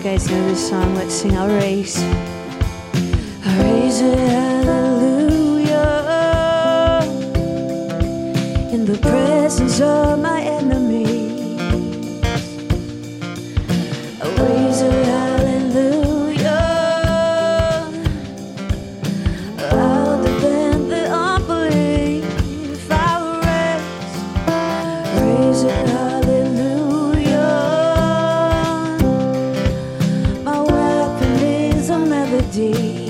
you guys know this song. Let's sing I'll Raise. I'll raise it. the day.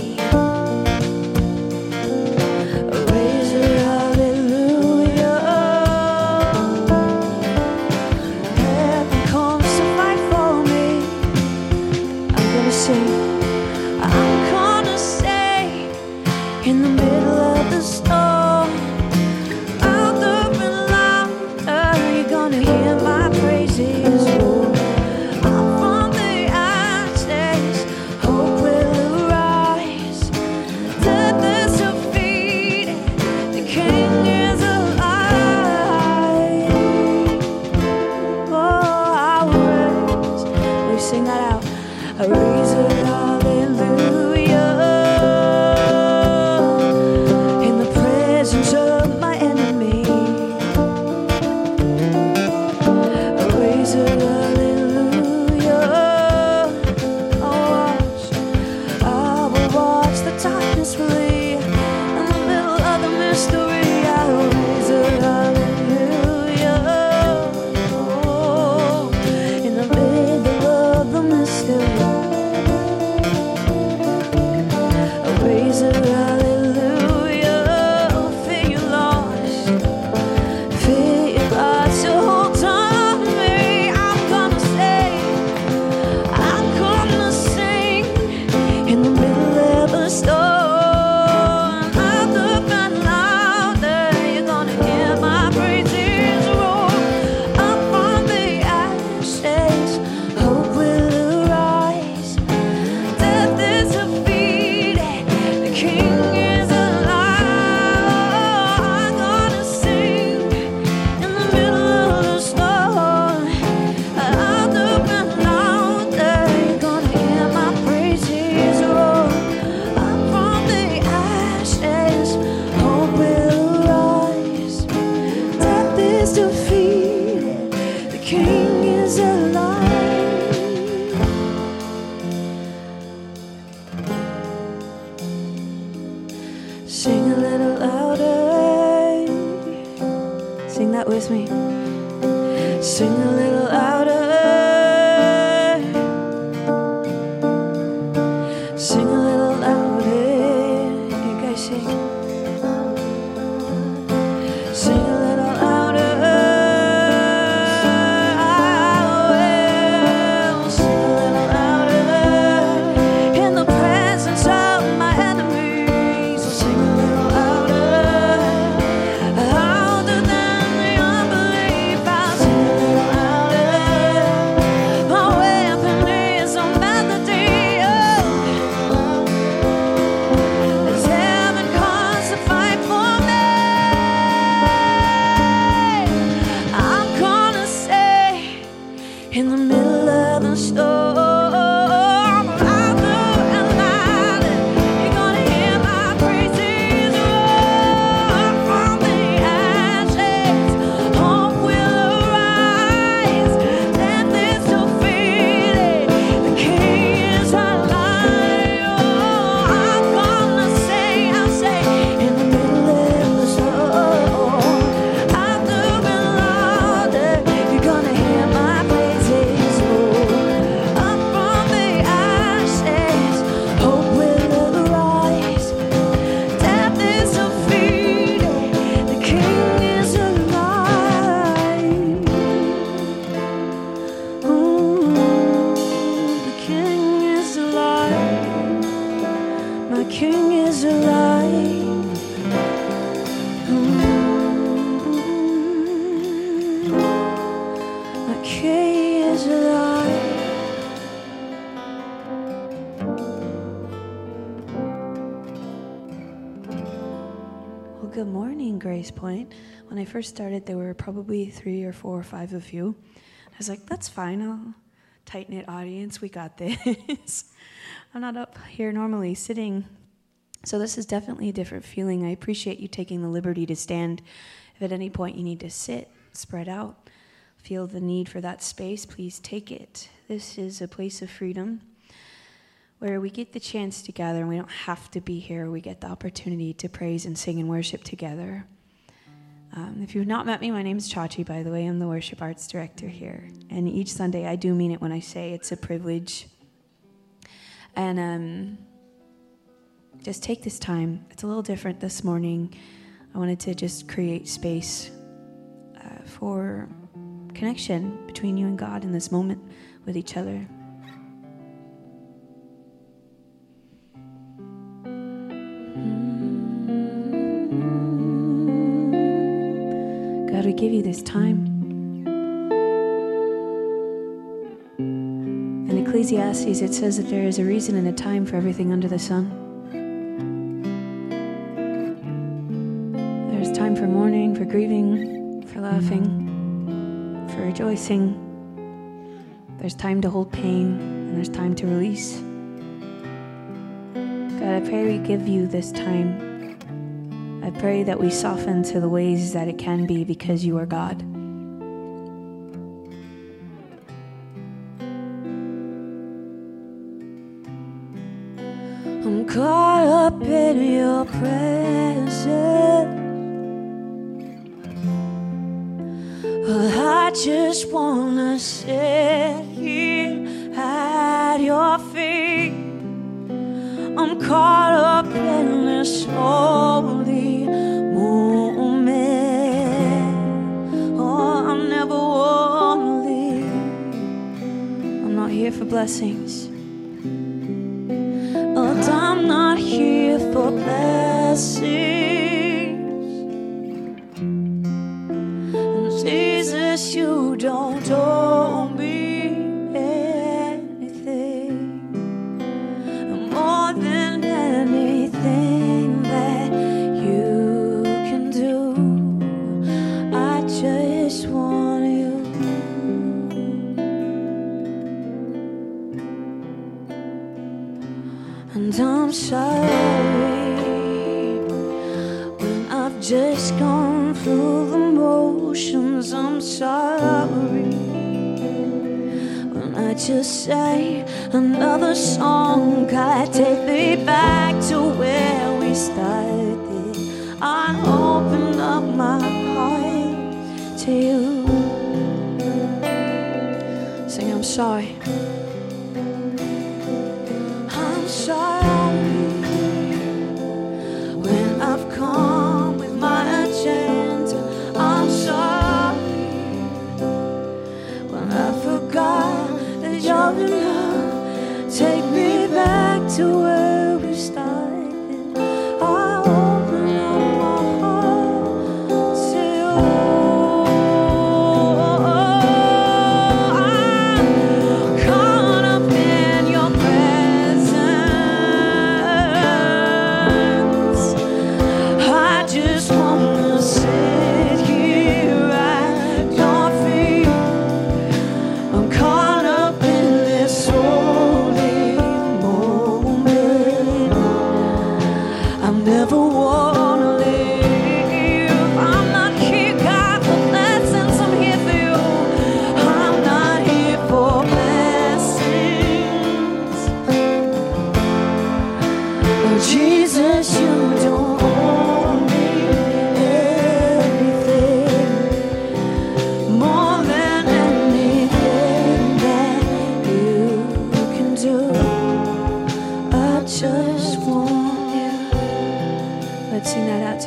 first started, there were probably three or four or five of you. I was like, that's fine. I'll tight knit audience. We got this. I'm not up here normally sitting. So this is definitely a different feeling. I appreciate you taking the liberty to stand. If at any point you need to sit, spread out, feel the need for that space, please take it. This is a place of freedom where we get the chance to gather and we don't have to be here. We get the opportunity to praise and sing and worship together. Um, if you've not met me, my name is Chachi, by the way. I'm the worship arts director here. And each Sunday, I do mean it when I say it's a privilege. And um, just take this time. It's a little different this morning. I wanted to just create space uh, for connection between you and God in this moment with each other. God, we give you this time. In Ecclesiastes, it says that there is a reason and a time for everything under the sun. There's time for mourning, for grieving, for laughing, for rejoicing. There's time to hold pain, and there's time to release. God, I pray we give you this time. I pray that we soften to the ways that it can be because you are God. I'm caught up in your presence. Well, I just wanna sit here at your feet. I'm caught up in this moment. Blessings. Lord, I'm not here for blessings. And Jesus, you don't sorry when I just say another song. God, take me back to where we started. I open up my heart to you. Sing, I'm sorry.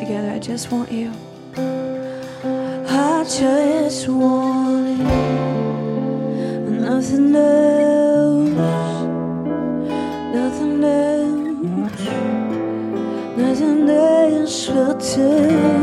Together. I just want you. I just want you. Nothing else. Nothing else. Nothing else will do.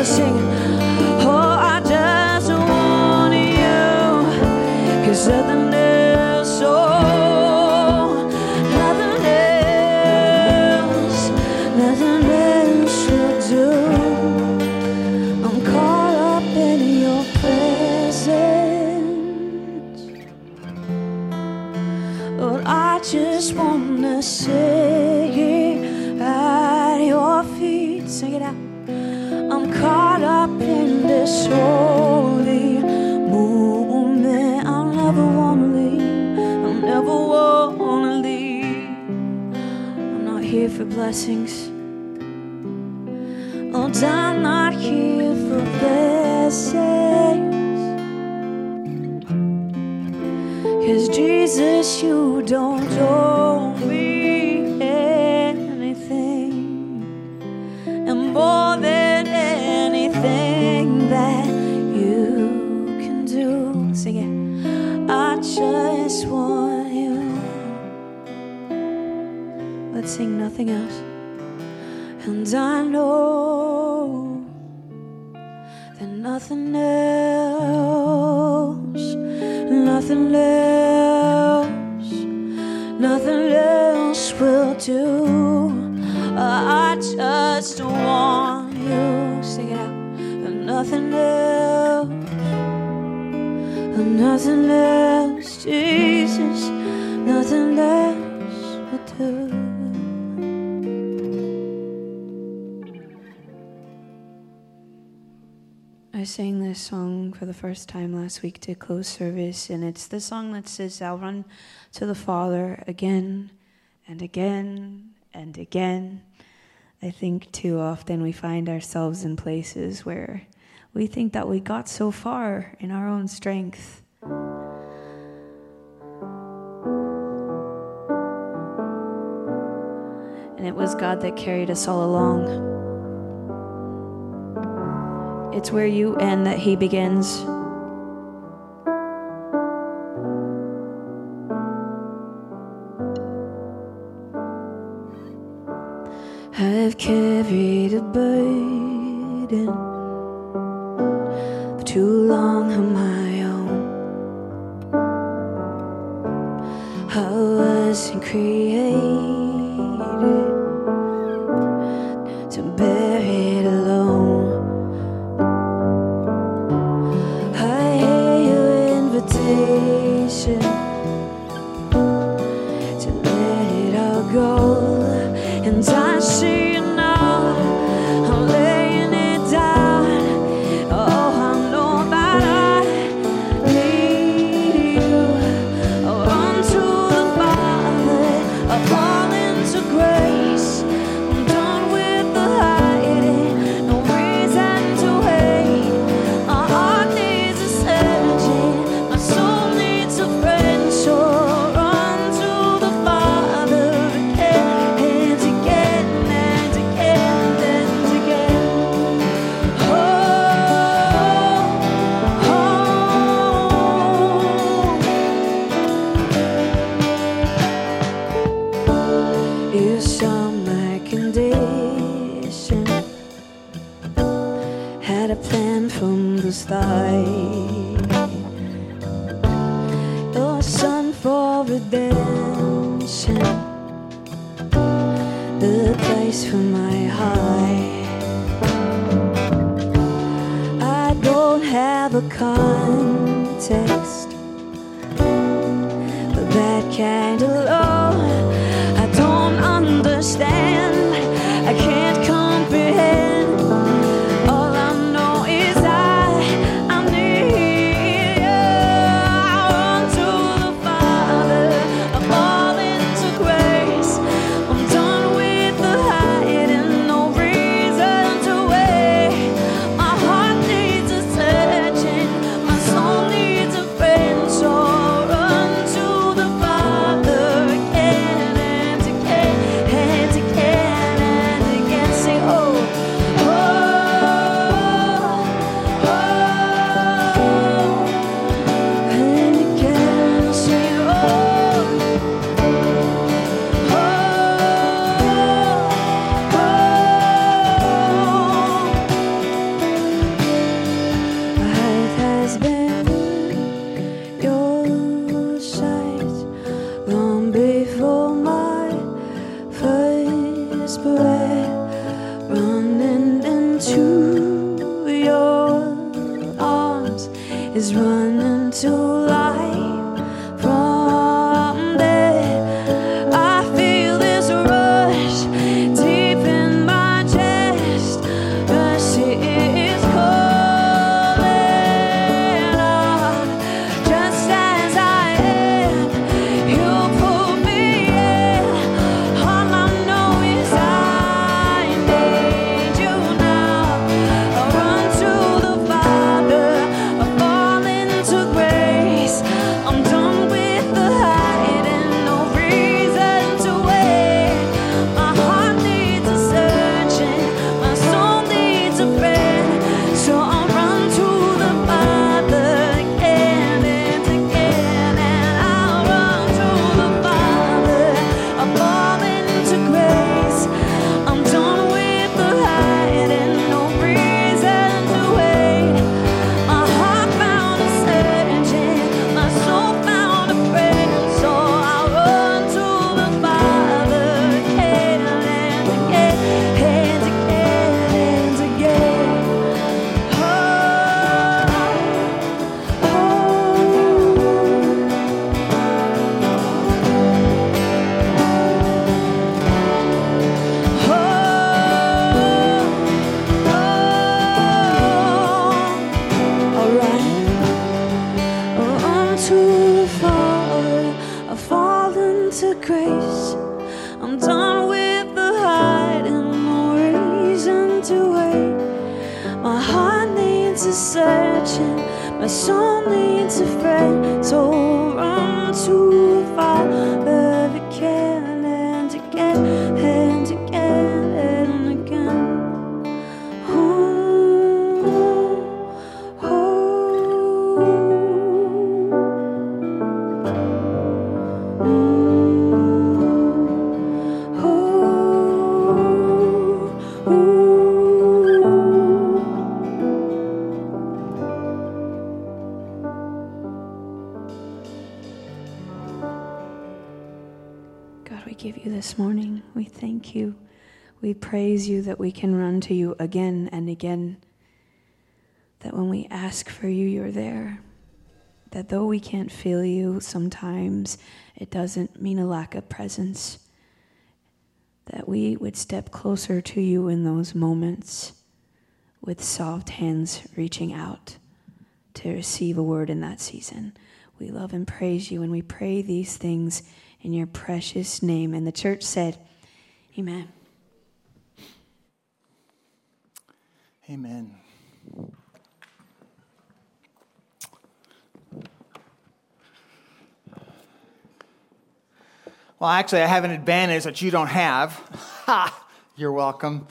воскресенье. passing sang this song for the first time last week to close service, and it's the song that says, I'll run to the Father again and again and again. I think too often we find ourselves in places where we think that we got so far in our own strength. And it was God that carried us all along. It's where you end that he begins. Though we can't feel you sometimes, it doesn't mean a lack of presence. That we would step closer to you in those moments with soft hands reaching out to receive a word in that season. We love and praise you, and we pray these things in your precious name. And the church said, Amen. Amen. Well, actually, I have an advantage that you don't have. Ha! You're welcome.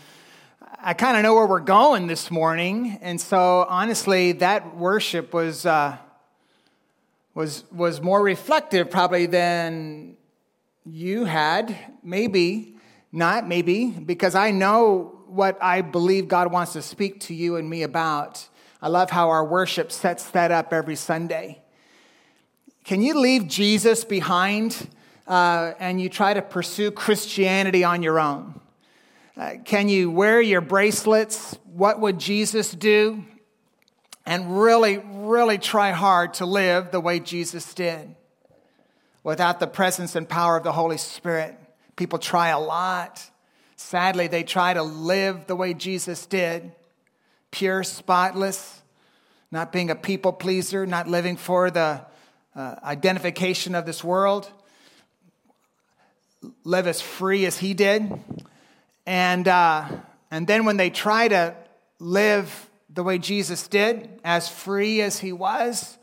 I kind of know where we're going this morning, and so honestly, that worship was uh, was was more reflective probably than you had. Maybe not. Maybe because I know what I believe God wants to speak to you and me about. I love how our worship sets that up every Sunday. Can you leave Jesus behind uh, and you try to pursue Christianity on your own? Uh, can you wear your bracelets? What would Jesus do? And really, really try hard to live the way Jesus did without the presence and power of the Holy Spirit. People try a lot. Sadly, they try to live the way Jesus did pure, spotless, not being a people pleaser, not living for the uh, identification of this world, live as free as he did. And, uh, and then when they try to live the way Jesus did, as free as he was,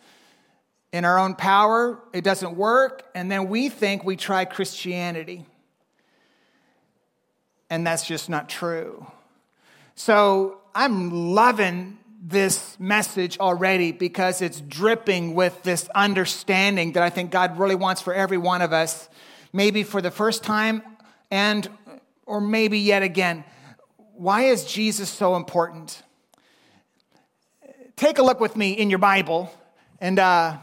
in our own power, it doesn't work. And then we think we try Christianity. And that's just not true. So I'm loving this message already because it's dripping with this understanding that I think God really wants for every one of us, maybe for the first time and or maybe yet again. Why is Jesus so important? Take a look with me in your Bible, and uh,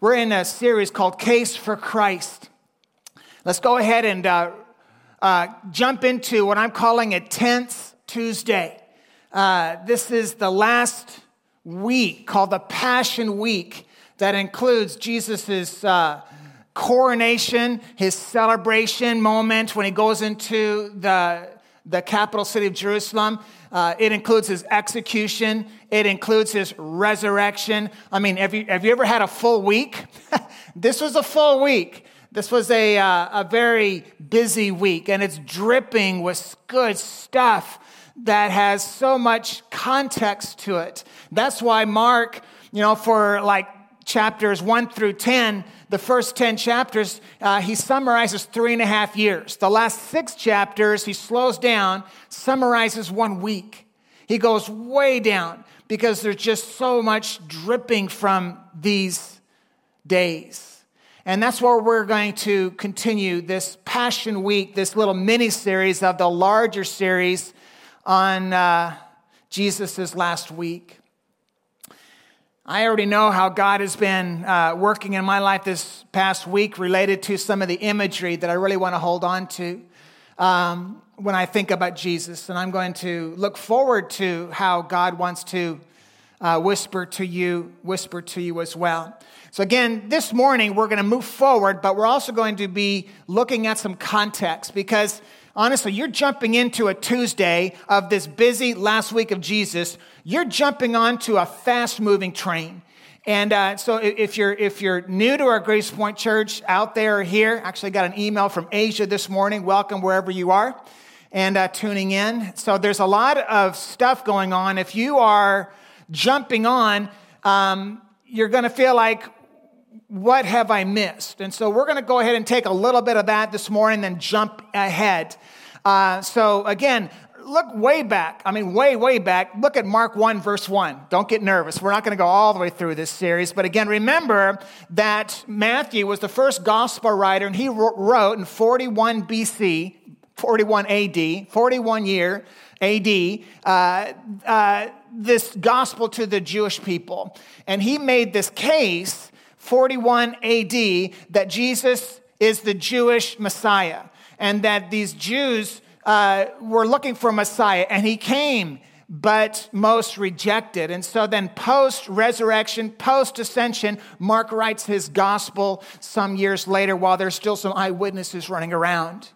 we're in a series called Case for Christ. Let's go ahead and uh, uh, jump into what I'm calling a tense Tuesday. Uh, this is the last week called the Passion Week that includes Jesus' uh, coronation, his celebration moment when he goes into the, the capital city of Jerusalem. Uh, it includes his execution. It includes his resurrection. I mean, have you, have you ever had a full week? this was a full week. This was a, uh, a very busy week, and it's dripping with good stuff that has so much context to it. That's why Mark, you know, for like chapters 1 through 10, the first 10 chapters, uh, he summarizes three and a half years. The last six chapters, he slows down, summarizes one week. He goes way down because there's just so much dripping from these days. And that's where we're going to continue this Passion Week, this little mini series of the larger series on uh, Jesus' last week. I already know how God has been uh, working in my life this past week related to some of the imagery that I really want to hold on to um, when I think about Jesus. And I'm going to look forward to how God wants to uh, whisper to you, whisper to you as well. So, again, this morning we're going to move forward, but we're also going to be looking at some context because honestly, you're jumping into a Tuesday of this busy last week of Jesus. You're jumping onto a fast moving train. And uh, so if you're, if you're new to our Grace Point Church out there or here, actually got an email from Asia this morning. Welcome wherever you are and uh, tuning in. So there's a lot of stuff going on. If you are jumping on, um, you're going to feel like, what have I missed? And so we're going to go ahead and take a little bit of that this morning, then jump ahead. Uh, so again, look way back. I mean, way, way back. Look at Mark 1, verse 1. Don't get nervous. We're not going to go all the way through this series. But again, remember that Matthew was the first gospel writer, and he wrote in 41 BC, 41 AD, 41 year AD, uh, uh, this gospel to the Jewish people. And he made this case 41 AD that Jesus is the Jewish Messiah and that these Jews uh, were looking for Messiah and he came, but most rejected. And so then, post resurrection, post ascension, Mark writes his gospel some years later while there's still some eyewitnesses running around.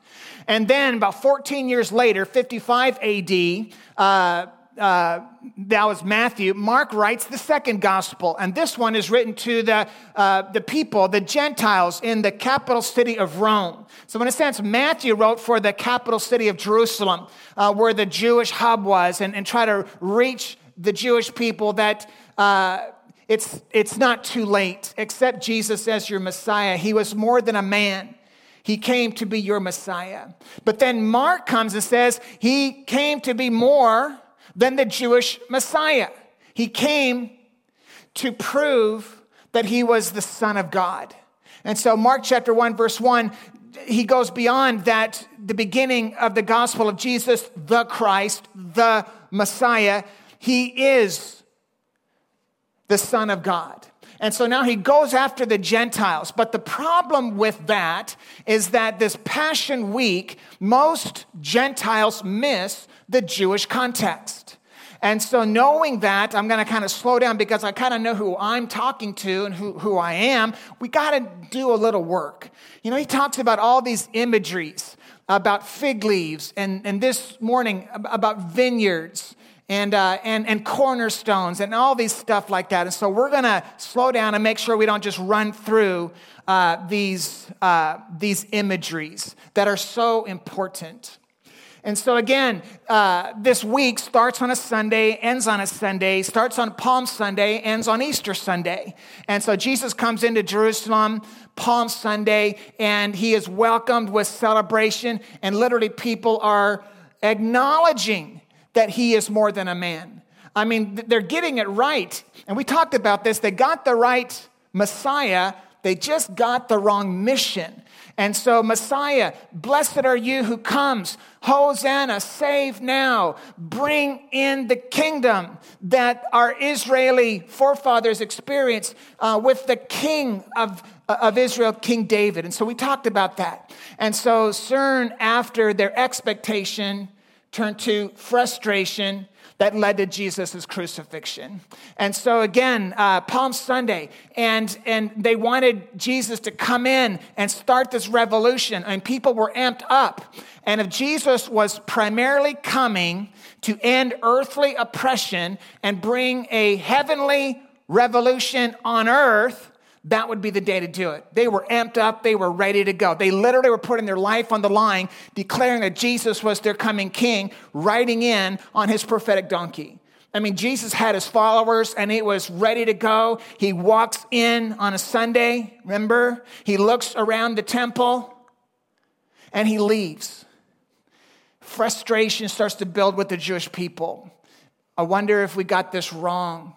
And then, about 14 years later, 55 AD, uh, uh, that was Matthew. Mark writes the second gospel, and this one is written to the, uh, the people, the Gentiles in the capital city of Rome. So, in a sense, Matthew wrote for the capital city of Jerusalem, uh, where the Jewish hub was, and, and try to reach the Jewish people that uh, it's, it's not too late. Accept Jesus as your Messiah. He was more than a man. He came to be your Messiah. But then Mark comes and says he came to be more than the Jewish Messiah. He came to prove that he was the Son of God. And so, Mark chapter 1, verse 1, he goes beyond that, the beginning of the gospel of Jesus, the Christ, the Messiah. He is the Son of God. And so now he goes after the Gentiles. But the problem with that is that this Passion Week, most Gentiles miss the Jewish context. And so, knowing that, I'm going to kind of slow down because I kind of know who I'm talking to and who, who I am. We got to do a little work. You know, he talks about all these imageries about fig leaves, and, and this morning about vineyards and, uh, and, and cornerstones and all these stuff like that. And so we're going to slow down and make sure we don't just run through uh, these, uh, these imageries that are so important. And so, again, uh, this week starts on a Sunday, ends on a Sunday, starts on Palm Sunday, ends on Easter Sunday. And so, Jesus comes into Jerusalem Palm Sunday, and he is welcomed with celebration. And literally, people are acknowledging that he is more than a man. I mean, they're getting it right. And we talked about this. They got the right Messiah, they just got the wrong mission. And so, Messiah, blessed are you who comes. Hosanna, save now. Bring in the kingdom that our Israeli forefathers experienced uh, with the king of, uh, of Israel, King David. And so we talked about that. And so, soon after their expectation turned to frustration that led to Jesus' crucifixion. And so again, uh, Palm Sunday, and, and they wanted Jesus to come in and start this revolution, and people were amped up. And if Jesus was primarily coming to end earthly oppression and bring a heavenly revolution on earth, that would be the day to do it. They were amped up, they were ready to go. They literally were putting their life on the line, declaring that Jesus was their coming king, riding in on his prophetic donkey. I mean, Jesus had his followers and it was ready to go. He walks in on a Sunday, remember? He looks around the temple and he leaves. Frustration starts to build with the Jewish people. I wonder if we got this wrong.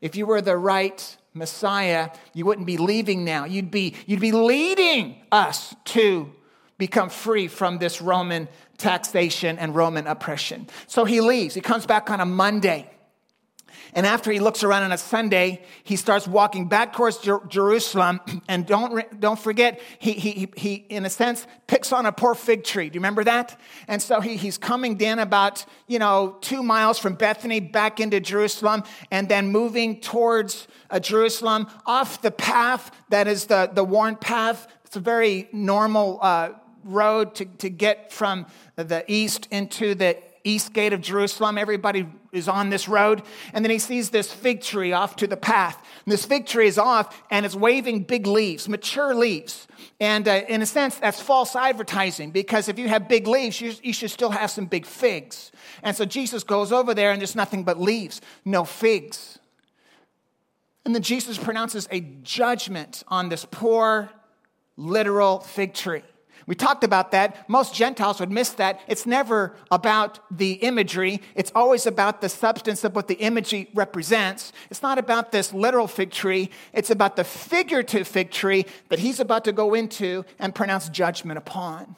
If you were the right Messiah, you wouldn't be leaving now. You'd be, you'd be leading us to become free from this Roman taxation and Roman oppression. So he leaves. He comes back on a Monday. And after he looks around on a Sunday, he starts walking back towards Jer- Jerusalem. And don't, don't forget, he, he, he, in a sense, picks on a poor fig tree. Do you remember that? And so he, he's coming down about, you know, two miles from Bethany back into Jerusalem and then moving towards uh, Jerusalem off the path that is the, the worn path. It's a very normal uh, road to, to get from the east into the east gate of Jerusalem. Everybody is on this road. And then he sees this fig tree off to the path. And this fig tree is off and it's waving big leaves, mature leaves. And uh, in a sense, that's false advertising because if you have big leaves, you, you should still have some big figs. And so Jesus goes over there and there's nothing but leaves, no figs. And then Jesus pronounces a judgment on this poor, literal fig tree. We talked about that. Most Gentiles would miss that. It's never about the imagery, it's always about the substance of what the imagery represents. It's not about this literal fig tree, it's about the figurative fig tree that he's about to go into and pronounce judgment upon.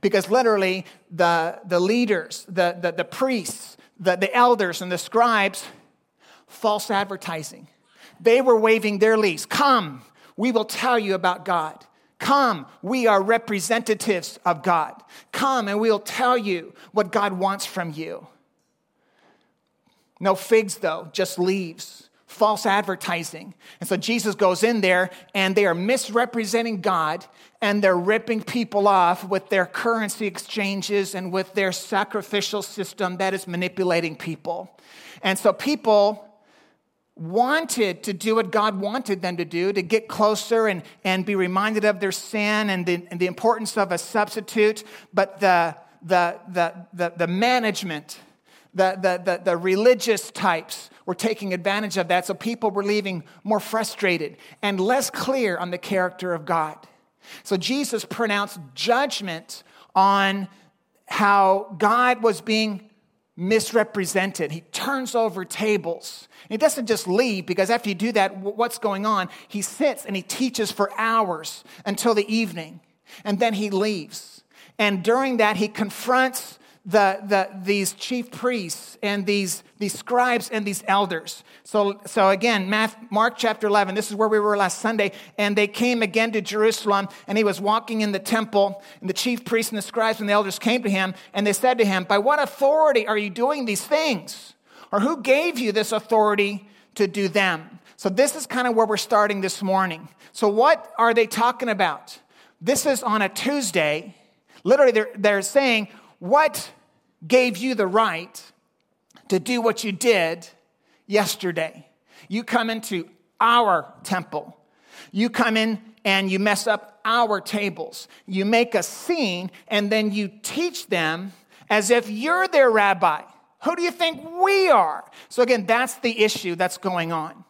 Because literally, the, the leaders, the, the, the priests, the, the elders, and the scribes, false advertising. They were waving their leaves. Come, we will tell you about God. Come, we are representatives of God. Come and we'll tell you what God wants from you. No figs, though, just leaves, false advertising. And so Jesus goes in there and they are misrepresenting God and they're ripping people off with their currency exchanges and with their sacrificial system that is manipulating people. And so people wanted to do what God wanted them to do, to get closer and, and be reminded of their sin and the, and the importance of a substitute, but the, the, the, the, the management, the, the, the, the religious types were taking advantage of that, so people were leaving more frustrated and less clear on the character of God. So Jesus pronounced judgment on how God was being misrepresented. He turns over tables. He doesn't just leave because after you do that, what's going on? He sits and he teaches for hours until the evening, and then he leaves. And during that, he confronts the, the, these chief priests and these, these scribes and these elders. So, so again, Mark chapter 11, this is where we were last Sunday. And they came again to Jerusalem, and he was walking in the temple. And the chief priests and the scribes and the elders came to him, and they said to him, By what authority are you doing these things? Or who gave you this authority to do them? So, this is kind of where we're starting this morning. So, what are they talking about? This is on a Tuesday. Literally, they're, they're saying, What gave you the right to do what you did yesterday? You come into our temple. You come in and you mess up our tables. You make a scene and then you teach them as if you're their rabbi. Who do you think we are? So, again, that's the issue that's going on.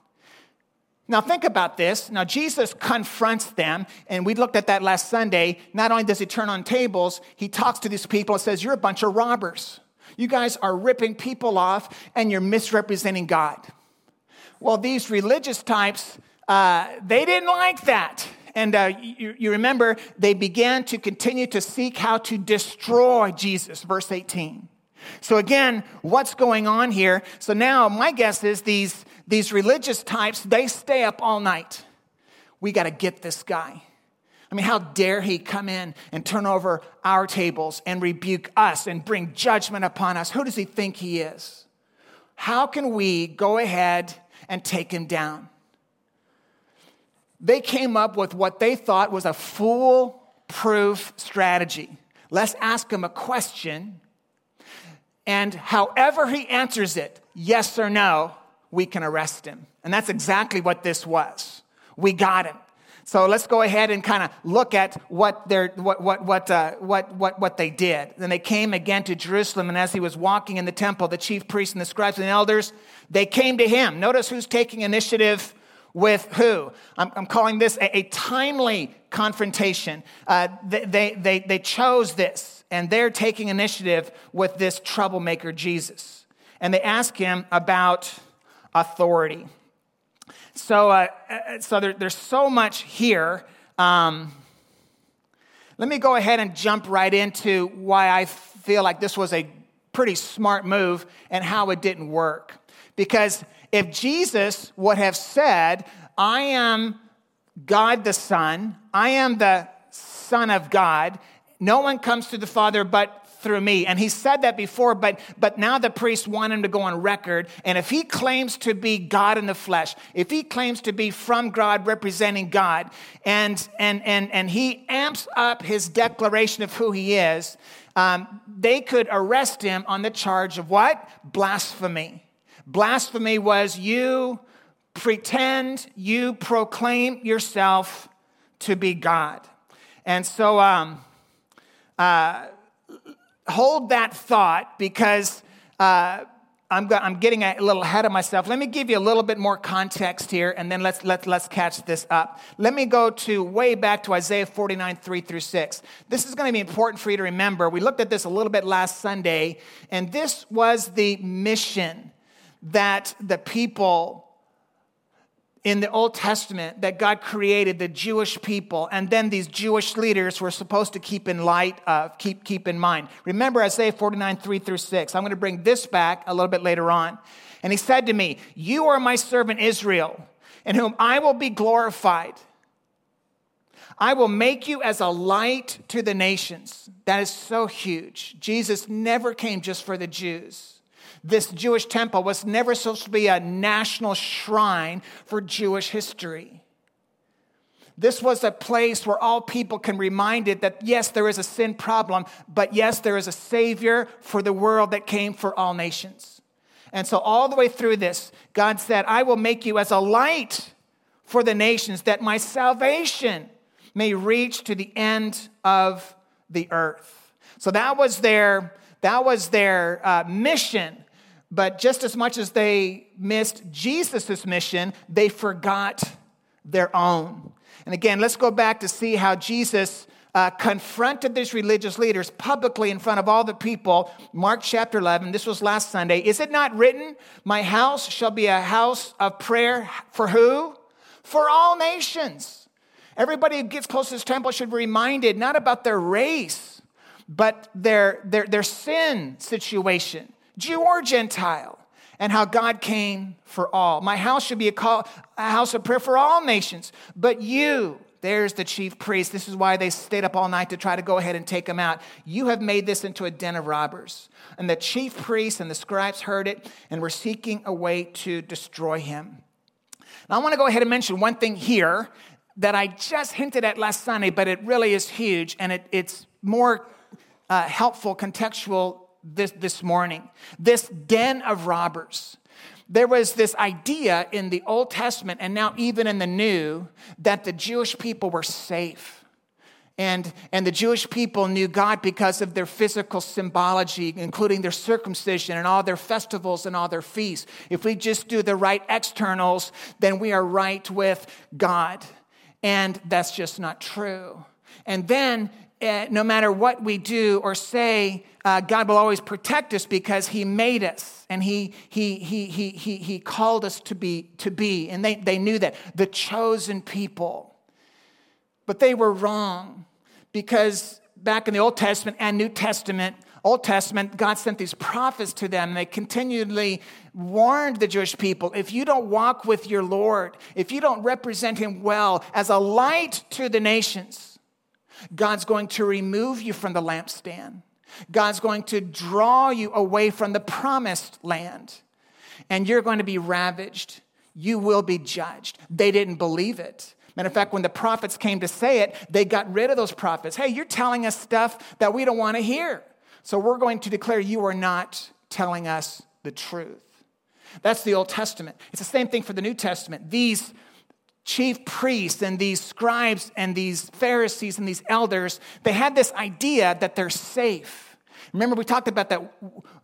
Now, think about this. Now, Jesus confronts them, and we looked at that last Sunday. Not only does he turn on tables, he talks to these people and says, You're a bunch of robbers. You guys are ripping people off, and you're misrepresenting God. Well, these religious types, uh, they didn't like that. And uh, you, you remember, they began to continue to seek how to destroy Jesus, verse 18. So, again, what's going on here? So, now my guess is these these religious types, they stay up all night. We got to get this guy. I mean, how dare he come in and turn over our tables and rebuke us and bring judgment upon us? Who does he think he is? How can we go ahead and take him down? They came up with what they thought was a foolproof strategy. Let's ask him a question, and however he answers it, yes or no, we can arrest him. And that's exactly what this was. We got him. So let's go ahead and kind of look at what, they what, what, what, uh, what, what, what they did. Then they came again to Jerusalem, and as he was walking in the temple, the chief priests and the scribes and the elders, they came to him. Notice who's taking initiative with who? I'm, I'm calling this a, a timely confrontation. Uh, they, they, they chose this, and they're taking initiative with this troublemaker, Jesus. And they ask him about authority. So, uh, uh, so there, there's so much here. Um, let me go ahead and jump right into why I feel like this was a pretty smart move and how it didn't work. Because if Jesus would have said, I am God the Son, I am the Son of God, no one comes to the Father but through me. And he said that before, but, but now the priests want him to go on record. And if he claims to be God in the flesh, if he claims to be from God, representing God, and, and, and, and he amps up his declaration of who he is, um, they could arrest him on the charge of what? Blasphemy. Blasphemy was you pretend, you proclaim yourself to be God. And so, um, uh, hold that thought because uh, I'm, I'm getting a little ahead of myself. Let me give you a little bit more context here, and then let's, let's, let's catch this up. Let me go to way back to Isaiah 49, 3 through 6. This is going to be important for you to remember. We looked at this a little bit last Sunday, and this was the mission that the people in the Old Testament that God created the Jewish people, and then these Jewish leaders were supposed to keep in light of, keep, keep in mind. Remember Isaiah 49, 3 through 6. I'm going to bring this back a little bit later on. And he said to me, You are my servant Israel, in whom I will be glorified. I will make you as a light to the nations. That is so huge. Jesus never came just for the Jews this Jewish temple was never supposed to be a national shrine for Jewish history. This was a place where all people can reminded that yes, there is a sin problem, but yes, there is a Savior for the world that came for all nations. And so, all the way through this, God said, I will make you as a light for the nations, that my salvation may reach to the end of the earth. So, that was their, that was their uh, mission but just as much as they missed Jesus' mission, they forgot their own. And again, let's go back to see how Jesus uh, confronted these religious leaders publicly in front of all the people. Mark chapter 11, this was last Sunday. Is it not written, My house shall be a house of prayer for who? For all nations. Everybody who gets close to this temple should be reminded not about their race, but their, their, their sin situation. Jew or Gentile, and how God came for all. My house should be a, call, a house of prayer for all nations, but you, there's the chief priest. This is why they stayed up all night to try to go ahead and take him out. You have made this into a den of robbers. And the chief priests and the scribes heard it and were seeking a way to destroy him. Now, I want to go ahead and mention one thing here that I just hinted at last Sunday, but it really is huge and it, it's more uh, helpful, contextual this, this morning. This den of robbers. There was this idea in the Old Testament and now even in the New that the Jewish people were safe. And, and the Jewish people knew God because of their physical symbology, including their circumcision and all their festivals and all their feasts. If we just do the right externals, then we are right with God. And that's just not true. And then, uh, no matter what we do or say, uh, God will always protect us because He made us and He, he, he, he, he, he called us to be, to be. And they, they knew that, the chosen people. But they were wrong because back in the Old Testament and New Testament, Old Testament, God sent these prophets to them. And they continually warned the Jewish people if you don't walk with your Lord, if you don't represent Him well as a light to the nations, God's going to remove you from the lampstand. God's going to draw you away from the promised land. And you're going to be ravaged. You will be judged. They didn't believe it. Matter of fact, when the prophets came to say it, they got rid of those prophets. Hey, you're telling us stuff that we don't want to hear. So we're going to declare you are not telling us the truth. That's the Old Testament. It's the same thing for the New Testament. These chief priests and these scribes and these Pharisees and these elders, they had this idea that they're safe. Remember, we talked about that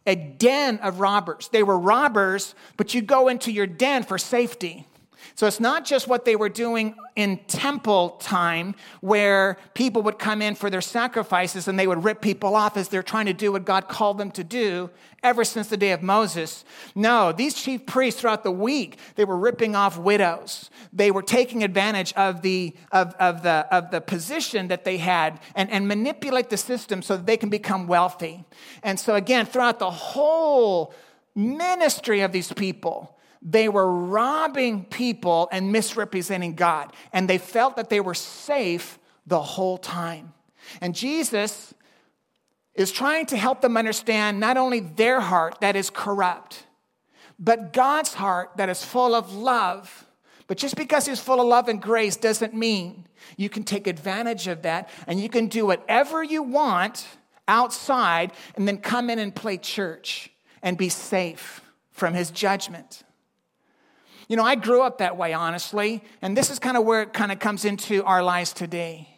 a den of robbers. They were robbers, but you go into your den for safety. So it's not just what they were doing in temple time where people would come in for their sacrifices and they would rip people off as they're trying to do what God called them to do ever since the day of Moses. No, these chief priests throughout the week, they were ripping off widows. They were taking advantage of the, of, of the, of the position that they had and, and manipulate the system so that they can become wealthy. And so again, throughout the whole ministry of these people, they were robbing people and misrepresenting God, and they felt that they were safe the whole time. And Jesus is trying to help them understand not only their heart that is corrupt, but God's heart that is full of love. But just because He's full of love and grace doesn't mean you can take advantage of that and you can do whatever you want outside and then come in and play church and be safe from His judgment. You know, I grew up that way, honestly, and this is kind of where it kind of comes into our lives today.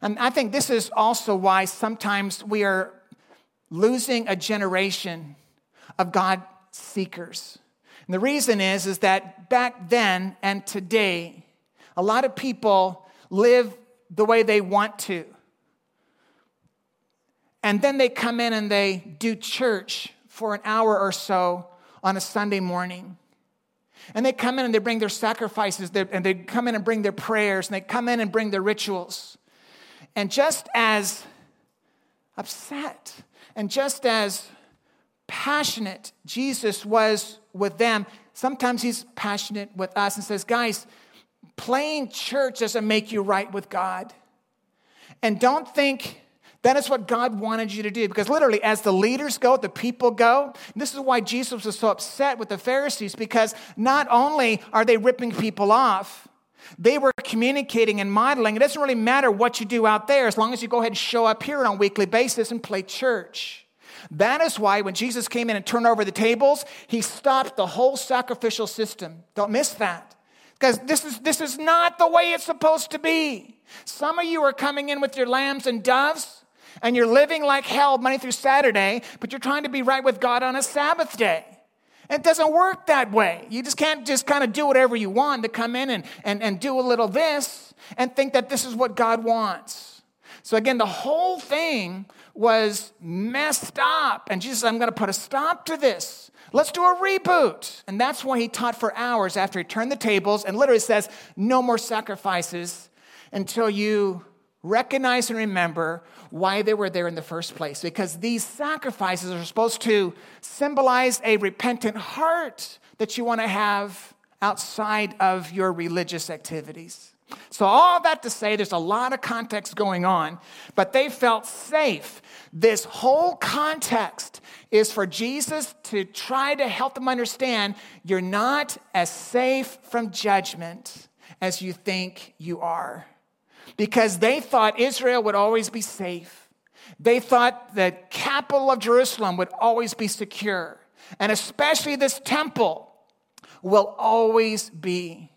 And I think this is also why sometimes we are losing a generation of God seekers. And the reason is is that back then and today, a lot of people live the way they want to. And then they come in and they do church for an hour or so on a Sunday morning. And they come in and they bring their sacrifices, and they come in and bring their prayers, and they come in and bring their rituals. And just as upset and just as passionate Jesus was with them, sometimes he's passionate with us and says, Guys, playing church doesn't make you right with God. And don't think that is what God wanted you to do. Because literally, as the leaders go, the people go. This is why Jesus was so upset with the Pharisees, because not only are they ripping people off, they were communicating and modeling. It doesn't really matter what you do out there as long as you go ahead and show up here on a weekly basis and play church. That is why when Jesus came in and turned over the tables, he stopped the whole sacrificial system. Don't miss that. Because this is, this is not the way it's supposed to be. Some of you are coming in with your lambs and doves and you're living like hell Monday through Saturday, but you're trying to be right with God on a Sabbath day. It doesn't work that way. You just can't just kind of do whatever you want to come in and, and, and do a little this and think that this is what God wants. So, again, the whole thing was messed up. And Jesus said, I'm going to put a stop to this. Let's do a reboot. And that's why he taught for hours after he turned the tables and literally says, No more sacrifices until you recognize and remember why they were there in the first place. Because these sacrifices are supposed to symbolize a repentant heart that you want to have outside of your religious activities. So, all that to say, there's a lot of context going on, but they felt safe. This whole context is for Jesus to try to help them understand you're not as safe from judgment as you think you are because they thought Israel would always be safe. They thought the capital of Jerusalem would always be secure, and especially this temple will always be.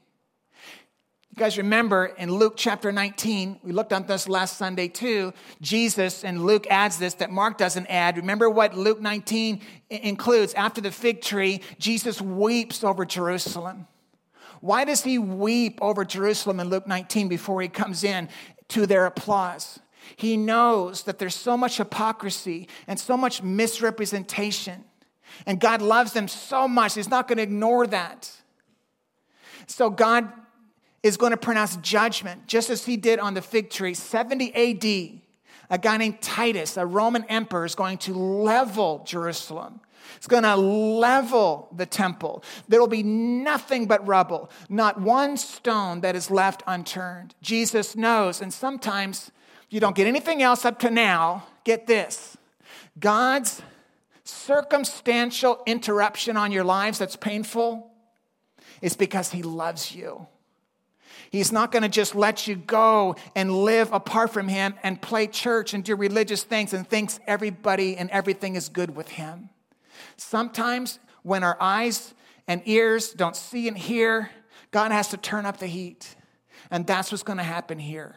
You guys remember in Luke chapter 19, we looked at this last Sunday too. Jesus and Luke adds this that Mark doesn't add. Remember what Luke 19 includes? After the fig tree, Jesus weeps over Jerusalem. Why does he weep over Jerusalem in Luke 19 before he comes in to their applause? He knows that there's so much hypocrisy and so much misrepresentation. And God loves them so much, He's not going to ignore that. So God is going to pronounce judgment, just as He did on the fig tree. 70 AD, a guy named Titus, a Roman emperor, is going to level Jerusalem It's going to level the temple. There will be nothing but rubble, not one stone that is left unturned. Jesus knows, and sometimes you don't get anything else up to now. Get this God's circumstantial interruption on your lives that's painful is because He loves you. He's not going to just let you go and live apart from Him and play church and do religious things and thinks everybody and everything is good with Him. Sometimes when our eyes and ears don't see and hear, God has to turn up the heat. And that's what's going to happen here.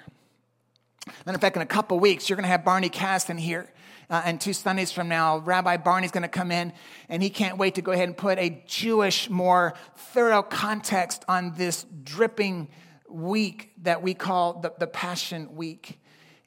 And in fact, in a couple weeks, you're going to have Barney Kasdan here. Uh, and two Sundays from now, Rabbi Barney's going to come in, and he can't wait to go ahead and put a Jewish, more thorough context on this dripping week that we call the, the Passion Week.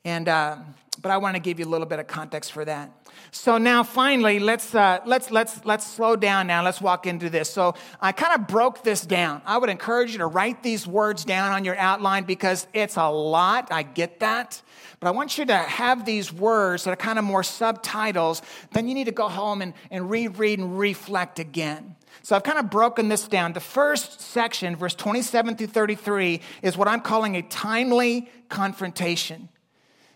And, uh, but I want to give you a little bit of context for that. So now, finally, let's uh, let's let's let's slow down now. Let's walk into this. So I kind of broke this down. I would encourage you to write these words down on your outline because it's a lot. I get that, but I want you to have these words that are kind of more subtitles. Then you need to go home and, and reread and reflect again. So I've kind of broken this down. The first section, verse 27 through 33, is what I'm calling a timely confrontation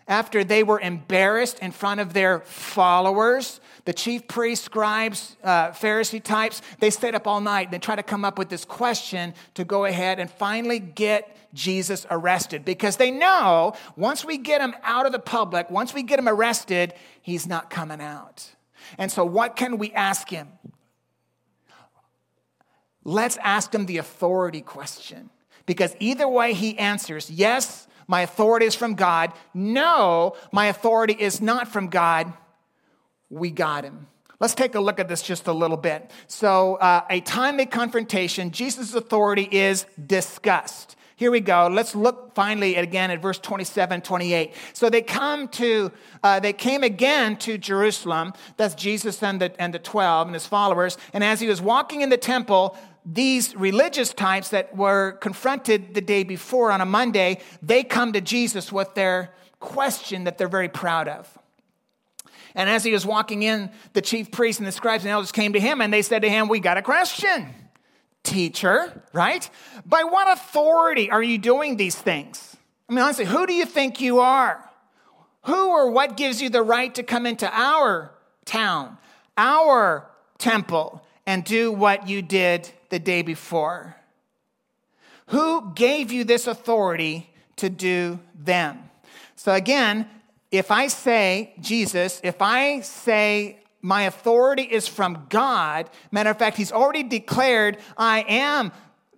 after they were embarrassed in front of their followers, the chief priests, scribes, uh, Pharisee types, they stayed up all night. And they tried to come up with this question to go ahead and finally get Jesus arrested because they know once we get him out of the public, once we get him arrested, he's not coming out. And so, what can we ask him? Let's ask him the authority question because either way he answers yes, my authority is from God. No, my authority is not from God. We got him. Let's take a look at this just a little bit. So, uh, a timely confrontation, Jesus' authority is discussed. Here we go. Let's look finally again at verse 27, 28. So they come to, uh, they came again to Jerusalem. That's Jesus and the, and the 12 and his followers. And as he was walking in the temple, these religious types that were confronted the day before on a Monday, they come to Jesus with their question that they're very proud of. And as he was walking in, the chief priests and the scribes and elders came to him and they said to him, We got a question, teacher, right? By what authority are you doing these things? I mean, honestly, who do you think you are? Who or what gives you the right to come into our town, our temple, and do what you did the day before? Who gave you this authority to do them? So, again, if I say, Jesus, if I say my authority is from God, matter of fact, he's already declared, I am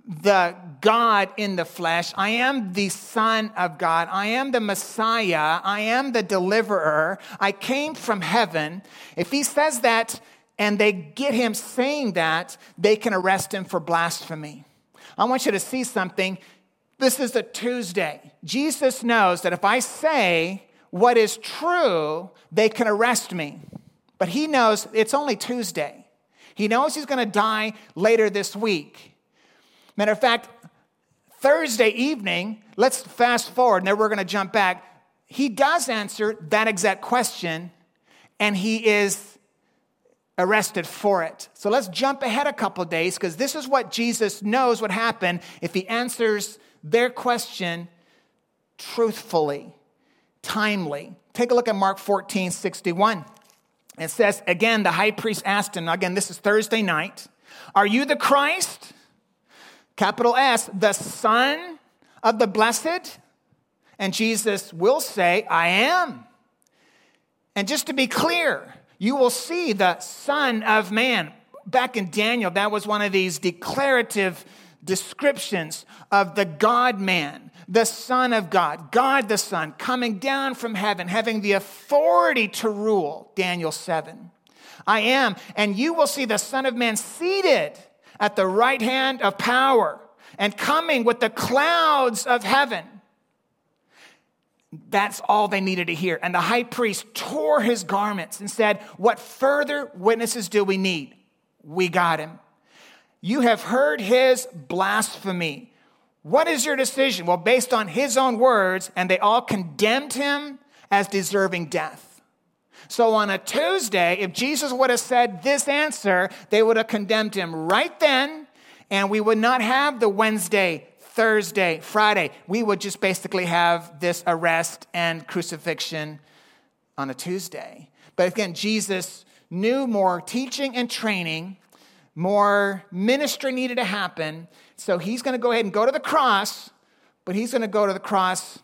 the God in the flesh. I am the Son of God. I am the Messiah. I am the deliverer. I came from heaven. If he says that, and they get him saying that, they can arrest him for blasphemy. I want you to see something. This is a Tuesday. Jesus knows that if I say what is true, they can arrest me. But he knows it's only Tuesday. He knows he's going to die later this week. Matter of fact, Thursday evening, let's fast forward, and then we're going to jump back. He does answer that exact question, and he is arrested for it. So let's jump ahead a couple days because this is what Jesus knows would happen if he answers their question truthfully, timely. Take a look at Mark 14 61. It says, again, the high priest asked him, again, this is Thursday night, Are you the Christ? Capital S, the Son of the Blessed? And Jesus will say, I am. And just to be clear, you will see the Son of Man. Back in Daniel, that was one of these declarative descriptions of the God man, the Son of God, God the Son, coming down from heaven, having the authority to rule. Daniel 7. I am, and you will see the Son of Man seated at the right hand of power and coming with the clouds of heaven. That's all they needed to hear. And the high priest tore his garments and said, What further witnesses do we need? We got him. You have heard his blasphemy. What is your decision? Well, based on his own words, and they all condemned him as deserving death. So on a Tuesday, if Jesus would have said this answer, they would have condemned him right then, and we would not have the Wednesday, Thursday, Friday. We would just basically have this arrest and crucifixion on a Tuesday. But again, Jesus knew more teaching and training, more ministry needed to happen. So he's going to go ahead and go to the cross, but he's going to go to the cross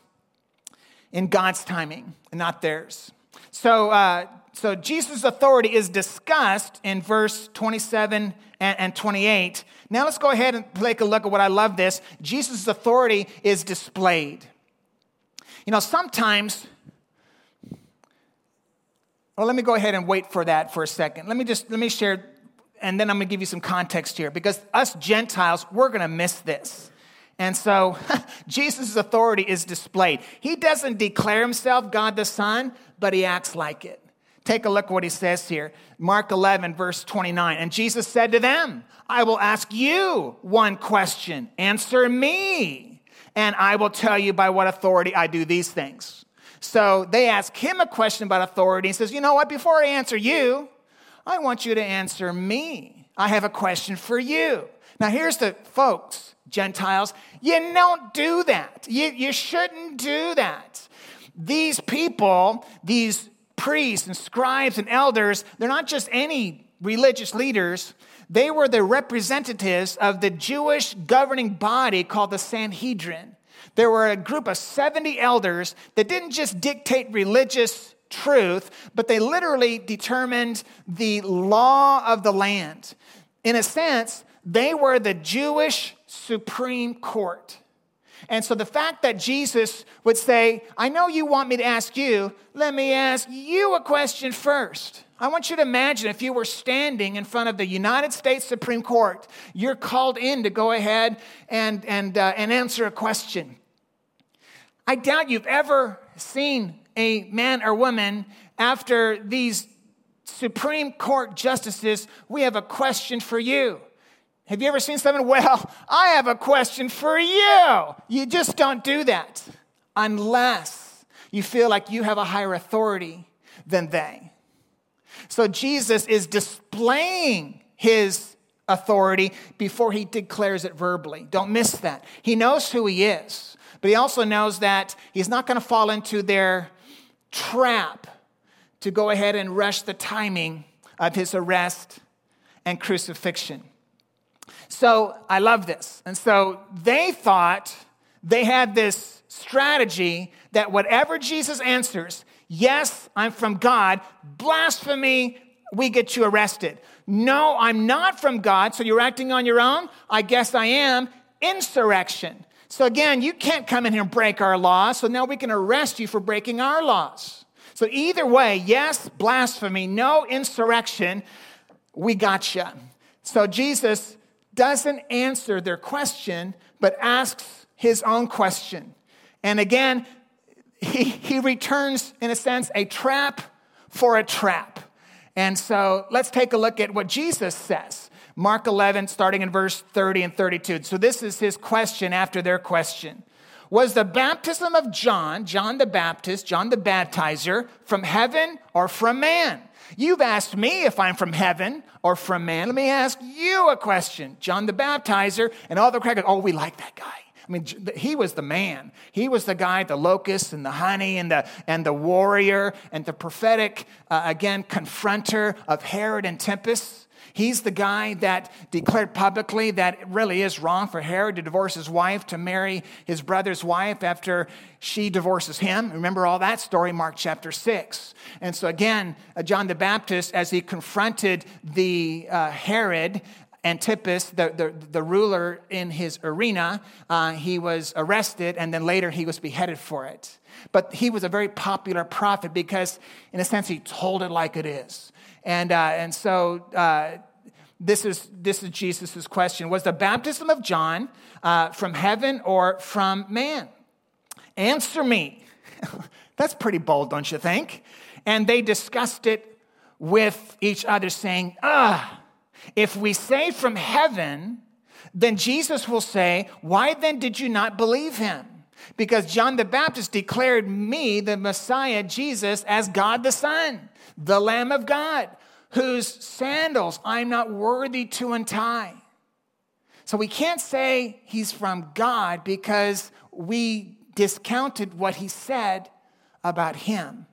in God's timing and not theirs. So, uh, so Jesus' authority is discussed in verse 27 and, and 28. Now let's go ahead and take a look at what I love this. Jesus' authority is displayed. You know, sometimes, well, let me go ahead and wait for that for a second. Let me just, let me share, and then I'm gonna give you some context here because us Gentiles, we're gonna miss this. And so Jesus' authority is displayed. He doesn't declare himself God the Son, but he acts like it. Take a look what he says here. Mark 11, verse 29. And Jesus said to them, I will ask you one question. Answer me, and I will tell you by what authority I do these things. So they ask him a question about authority. He says, You know what? Before I answer you, I want you to answer me. I have a question for you. Now, here's the folks, Gentiles, you don't do that. You, you shouldn't do that. These people, these priests and scribes and elders, they're not just any religious leaders. They were the representatives of the Jewish governing body called the Sanhedrin. There were a group of 70 elders that didn't just dictate religious truth, but they literally determined the law of the land. In a sense, they were the Jewish Supreme Court. And so the fact that Jesus would say, I know you want me to ask you, let me ask you a question first. I want you to imagine if you were standing in front of the United States Supreme Court, you're called in to go ahead and, and, uh, and answer a question. I doubt you've ever seen a man or woman after these Supreme Court justices, we have a question for you. Have you ever seen someone? Well, I have a question for you. You just don't do that unless you feel like you have a higher authority than they. So Jesus is displaying his authority before he declares it verbally. Don't miss that. He knows who he is, but he also knows that he's not going to fall into their trap to go ahead and rush the timing of his arrest and crucifixion. So I love this. And so they thought they had this strategy that whatever Jesus answers, yes, I'm from God, blasphemy, we get you arrested. No, I'm not from God, so you're acting on your own? I guess I am. Insurrection. So again, you can't come in here and break our laws, so now we can arrest you for breaking our laws. So either way, yes, blasphemy, no insurrection, we got you. So Jesus doesn't answer their question, but asks his own question. And again, he, he returns, in a sense, a trap for a trap. And so let's take a look at what Jesus says. Mark 11, starting in verse 30 and 32. So this is his question after their question. Was the baptism of John, John the Baptist, John the baptizer, from heaven or from man? You've asked me if I'm from heaven or from man. Let me ask you a question. John the Baptizer and all the crackers, oh, we like that guy. I mean, he was the man. He was the guy, the locust and the honey and the, and the warrior and the prophetic, uh, again, confronter of Herod and Antipas. He's the guy that declared publicly that it really is wrong for Herod to divorce his wife to marry his brother's wife after she divorces him. Remember all that story, Mark chapter 6. And so, again, uh, John the Baptist, as he confronted the uh, Herod, Antipas, the, the, the, ruler in his arena, uh, he was arrested and then later he was beheaded for it. But he was a very popular prophet because, in a sense, he told it like it is. And, uh, and so uh, this is, this is Jesus' question Was the baptism of John uh, from heaven or from man? Answer me. That's pretty bold, don't you think? And they discussed it with each other, saying, Ah, if we say from heaven, then Jesus will say, Why then did you not believe him? Because John the Baptist declared me, the Messiah, Jesus, as God the Son, the Lamb of God, whose sandals I'm not worthy to untie. So we can't say he's from God because we discounted what he said about him.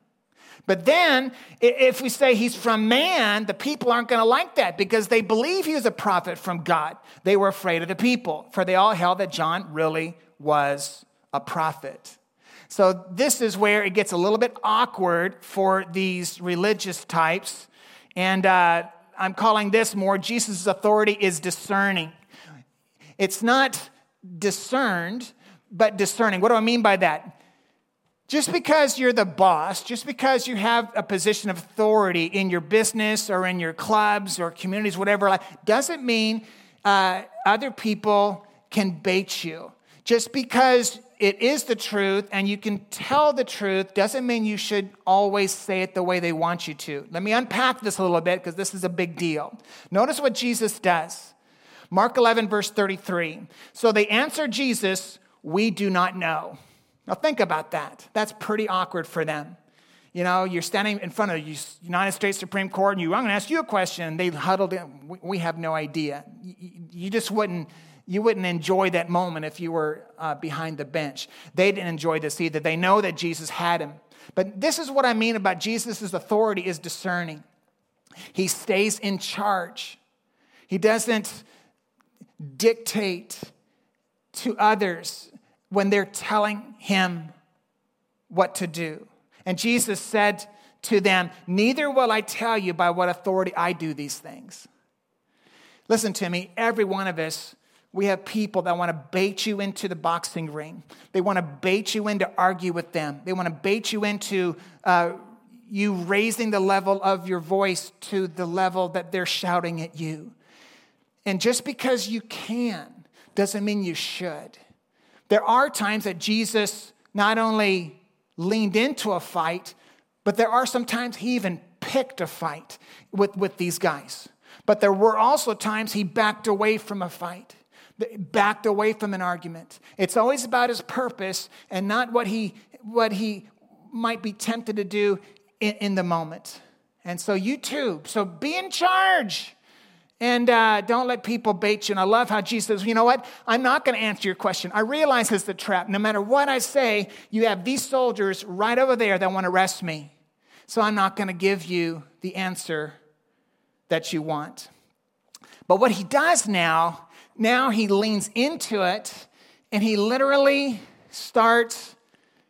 But then, if we say he's from man, the people aren't going to like that because they believe he was a prophet from God. They were afraid of the people, for they all held that John really was a prophet. So, this is where it gets a little bit awkward for these religious types. And uh, I'm calling this more Jesus' authority is discerning. It's not discerned, but discerning. What do I mean by that? Just because you're the boss, just because you have a position of authority in your business or in your clubs or communities, whatever, doesn't mean uh, other people can bait you. Just because it is the truth and you can tell the truth doesn't mean you should always say it the way they want you to. Let me unpack this a little bit because this is a big deal. Notice what Jesus does. Mark 11, verse 33. So they answer Jesus, We do not know. Now, think about that. That's pretty awkward for them. You know, you're standing in front of the United States Supreme Court and you, I'm going to ask you a question. They huddled in. We, have no idea. You, just wouldn't, you wouldn't enjoy that moment if you were uh, behind the bench. They didn't enjoy this either. They know that Jesus had him. But this is what I mean about Jesus' authority is discerning. He stays in charge. He doesn't dictate to others when they're telling him what to do. And Jesus said to them, Neither will I tell you by what authority I do these things. Listen to me, every one of us, we have people that want to bait you into the boxing ring. They want to bait you in to argue with them. They want to bait you into uh, you raising the level of your voice to the level that they're shouting at you. And just because you can doesn't mean you should. There are times that Jesus not only leaned into a fight, but there are some times he even picked a fight with, with these guys. But there were also times he backed away from a fight, backed away from an argument. It's always about his purpose and not what he, what he might be tempted to do in, in the moment. And so you too, so be in charge. And uh, don't let people bait you. And I love how Jesus says, you know what? I'm not going to answer your question. I realize it's the trap. No matter what I say, you have these soldiers right over there that want to arrest me. So I'm not going to give you the answer that you want. But what he does now, now he leans into it and he literally starts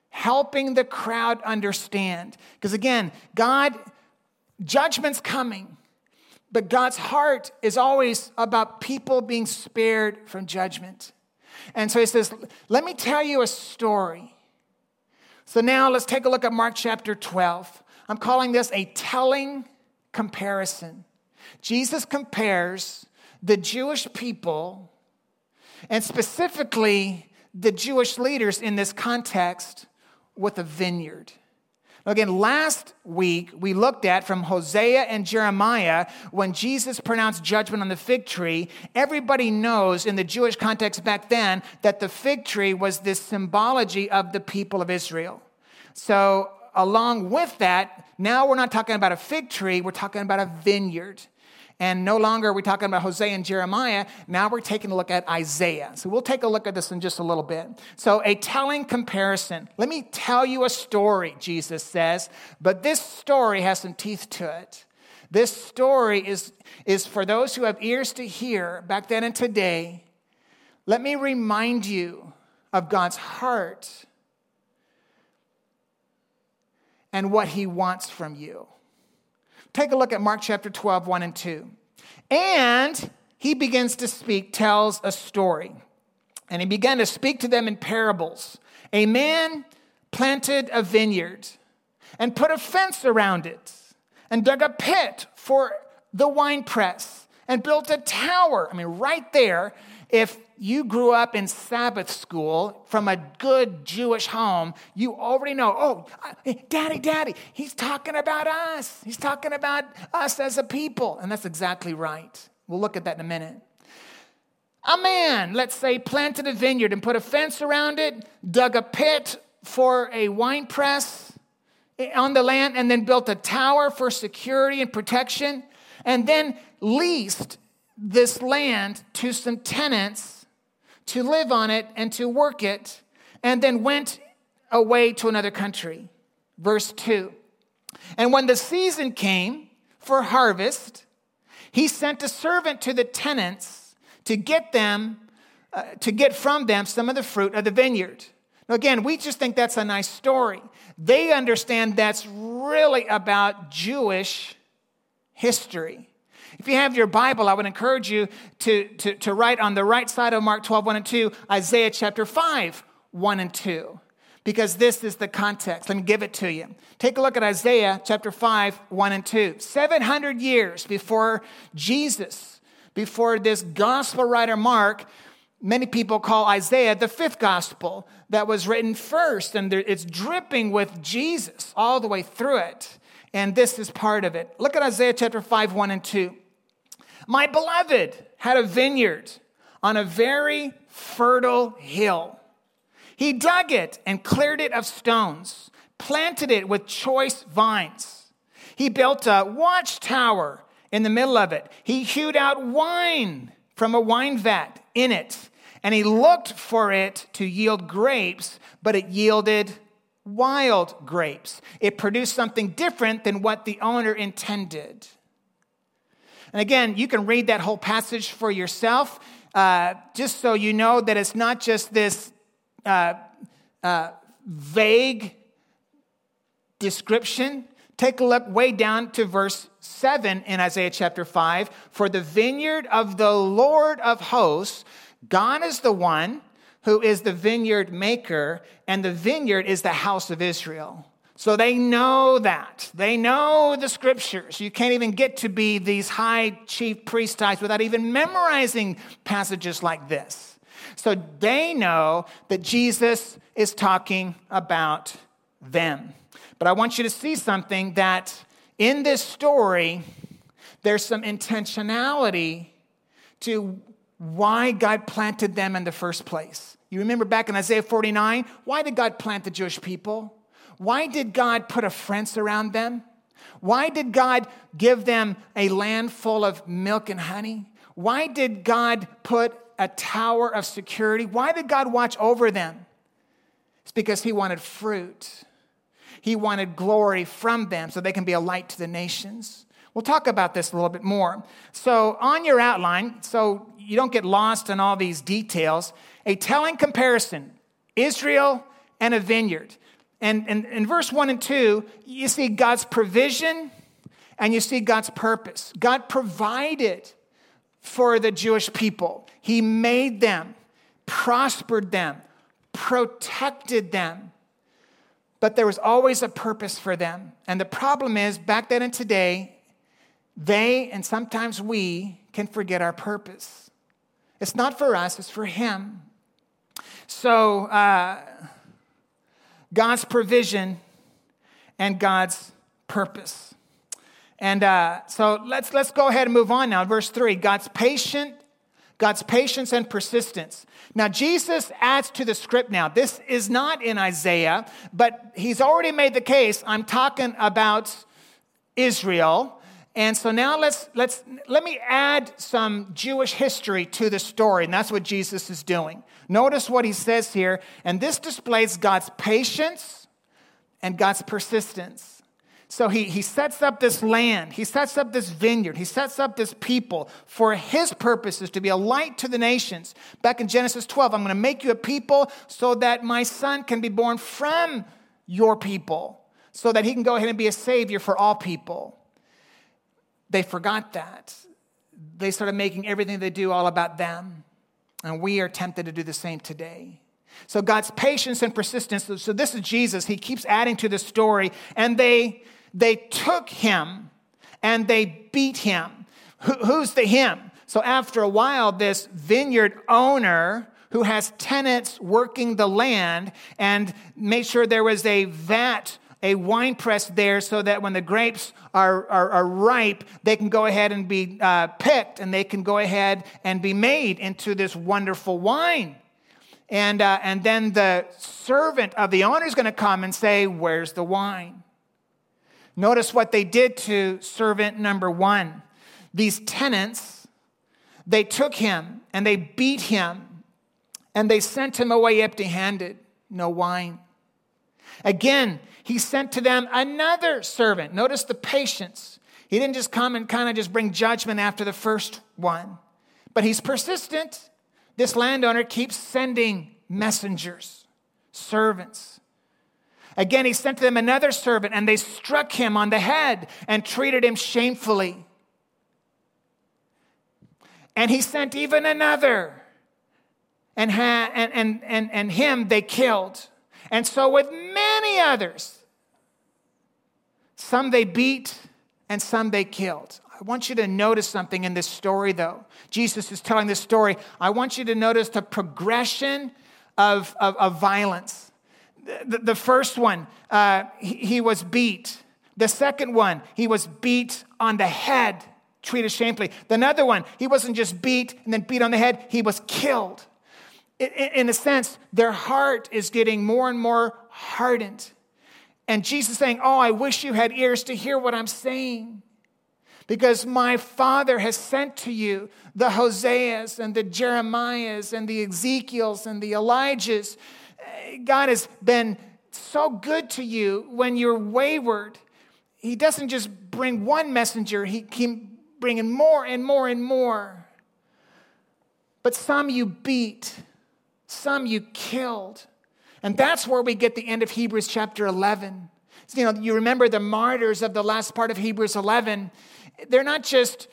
helping the crowd understand. Because again, God, judgment's coming. But God's heart is always about people being spared from judgment. And so he says, Let me tell you a story. So now let's take a look at Mark chapter 12. I'm calling this a telling comparison. Jesus compares the Jewish people, and specifically the Jewish leaders in this context, with a vineyard. Again, last week we looked at from Hosea and Jeremiah when Jesus pronounced judgment on the fig tree. Everybody knows in the Jewish context back then that the fig tree was this symbology of the people of Israel. So, along with that, now we're not talking about a fig tree, we're talking about a vineyard. And no longer are we talking about Hosea and Jeremiah. Now we're taking a look at Isaiah. So we'll take a look at this in just a little bit. So, a telling comparison. Let me tell you a story, Jesus says, but this story has some teeth to it. This story is, is for those who have ears to hear back then and today. Let me remind you of God's heart and what he wants from you. Take a look at Mark chapter 12, 1 and 2. And he begins to speak, tells a story. And he began to speak to them in parables. A man planted a vineyard and put a fence around it and dug a pit for the winepress and built a tower. I mean, right there, if you grew up in Sabbath school from a good Jewish home, you already know, oh, daddy, daddy, he's talking about us. He's talking about us as a people. And that's exactly right. We'll look at that in a minute. a man, let's say, planted a vineyard and put a fence around it, dug a pit for a wine press on the land, and then built a tower for security and protection, and then leased this land to some tenants to live on it and to work it, and then went away to another country. Verse 2. And when the season came for harvest, he sent a servant to the tenants to get them, uh, to get from them some of the fruit of the vineyard. Now, again, we just think that's a nice story. They understand that's really about Jewish history. If you have your Bible, I would encourage you to, to, to write on the right side of Mark 12, 1 and 2, Isaiah chapter 5, 1 and 2 because this is the context. Let me give it to you. Take a look at Isaiah chapter 5, 1 and 2. 700 years before Jesus, before this gospel writer Mark, many people call Isaiah the fifth gospel that was written first, and it's dripping with Jesus all the way through it. And this is part of it. Look at Isaiah chapter 5, 1 and 2. My beloved had a vineyard on a very fertile hill he dug it and cleared it of stones, planted it with choice vines. He built a watchtower in the middle of it. He hewed out wine from a wine vat in it, and he looked for it to yield grapes, but it yielded wild grapes. It produced something different than what the owner intended. And again, you can read that whole passage for yourself, uh, just so you know that it's not just this uh, uh, vague description. Take a look way down to verse 7 in Isaiah chapter 5. For the vineyard of the Lord of hosts, God is the one who is the vineyard maker, and the vineyard is the house of Israel. So they know that. They know the scriptures. You can't even get to be these high chief priest types without even memorizing passages like this. So they know that Jesus is talking about them. But I want you to see something that in this story, there's some intentionality to why God planted them in the first place. You remember back in Isaiah 49, why did God plant the Jewish people? Why did God put a fence around them? Why did God give them a land full of milk and honey? Why did God put a tower of security. Why did God watch over them? It's because He wanted fruit. He wanted glory from them so they can be a light to the nations. We'll talk about this a little bit more. So, on your outline, so you don't get lost in all these details, a telling comparison Israel and a vineyard. And in verse 1 and 2, you see God's provision and you see God's purpose. God provided for the Jewish people. He made them, prospered them, protected them. But there was always a purpose for them. And the problem is, back then and today, they and sometimes we can forget our purpose. It's not for us, it's for Him. So, uh, God's provision and God's purpose. And uh, so let's, let's go ahead and move on now. Verse 3 God's patient, God's patience and persistence. Now, Jesus adds to the script now. This is not in Isaiah, but he's already made the case. I'm talking about Israel. And so now let's, let's, let me add some Jewish history to the story, and that's what Jesus is doing. Notice what he says here, and this displays God's patience and God's persistence. So he, he sets up this land, he sets up this vineyard, he sets up this people for his purposes to be a light to the nations. Back in Genesis 12, I'm going to make you a people so that my son can be born from your people, so that he can go ahead and be a savior for all people. They forgot that. They started making everything they do all about them. And we are tempted to do the same today. So God's patience and persistence. So this is Jesus. He keeps adding to the story, and they they took him and they beat him. who's the him? So after a while, this vineyard owner who has tenants working the land and made sure there was a vat a wine press there so that when the grapes are, are, are ripe, they can go ahead and be uh, picked and they can go ahead and be made into this wonderful wine. And, uh, and then the servant of the owner is going to come and say, Where's the wine? Notice what they did to servant number one. These tenants, they took him and they beat him and they sent him away empty handed, no wine. Again, he sent to them another servant. Notice the patience. He didn't just come and kind of just bring judgment after the first one, but he's persistent. This landowner keeps sending messengers, servants. Again, he sent to them another servant, and they struck him on the head and treated him shamefully. And he sent even another, and, ha- and, and, and, and him they killed. And so, with many others, some they beat and some they killed. I want you to notice something in this story, though. Jesus is telling this story. I want you to notice the progression of, of, of violence. The, the, first one, uh, he, he was beat. The second one, he was beat on the head, treated shamefully. The another one, he wasn't just beat and then beat on the head, he was killed in a sense, their heart is getting more and more hardened. And Jesus saying, Oh, I wish you had ears to hear what I'm saying. Because my Father has sent to you the Hoseas and the Jeremiahs and the Ezekiels and the Elijahs. God has been so good to you when you're wayward. He doesn't just bring one messenger, He keeps bringing more and more and more. But some you beat some you killed. And that's where we get the end of Hebrews chapter 11. You know, you remember the martyrs of the last part of Hebrews 11. They're not just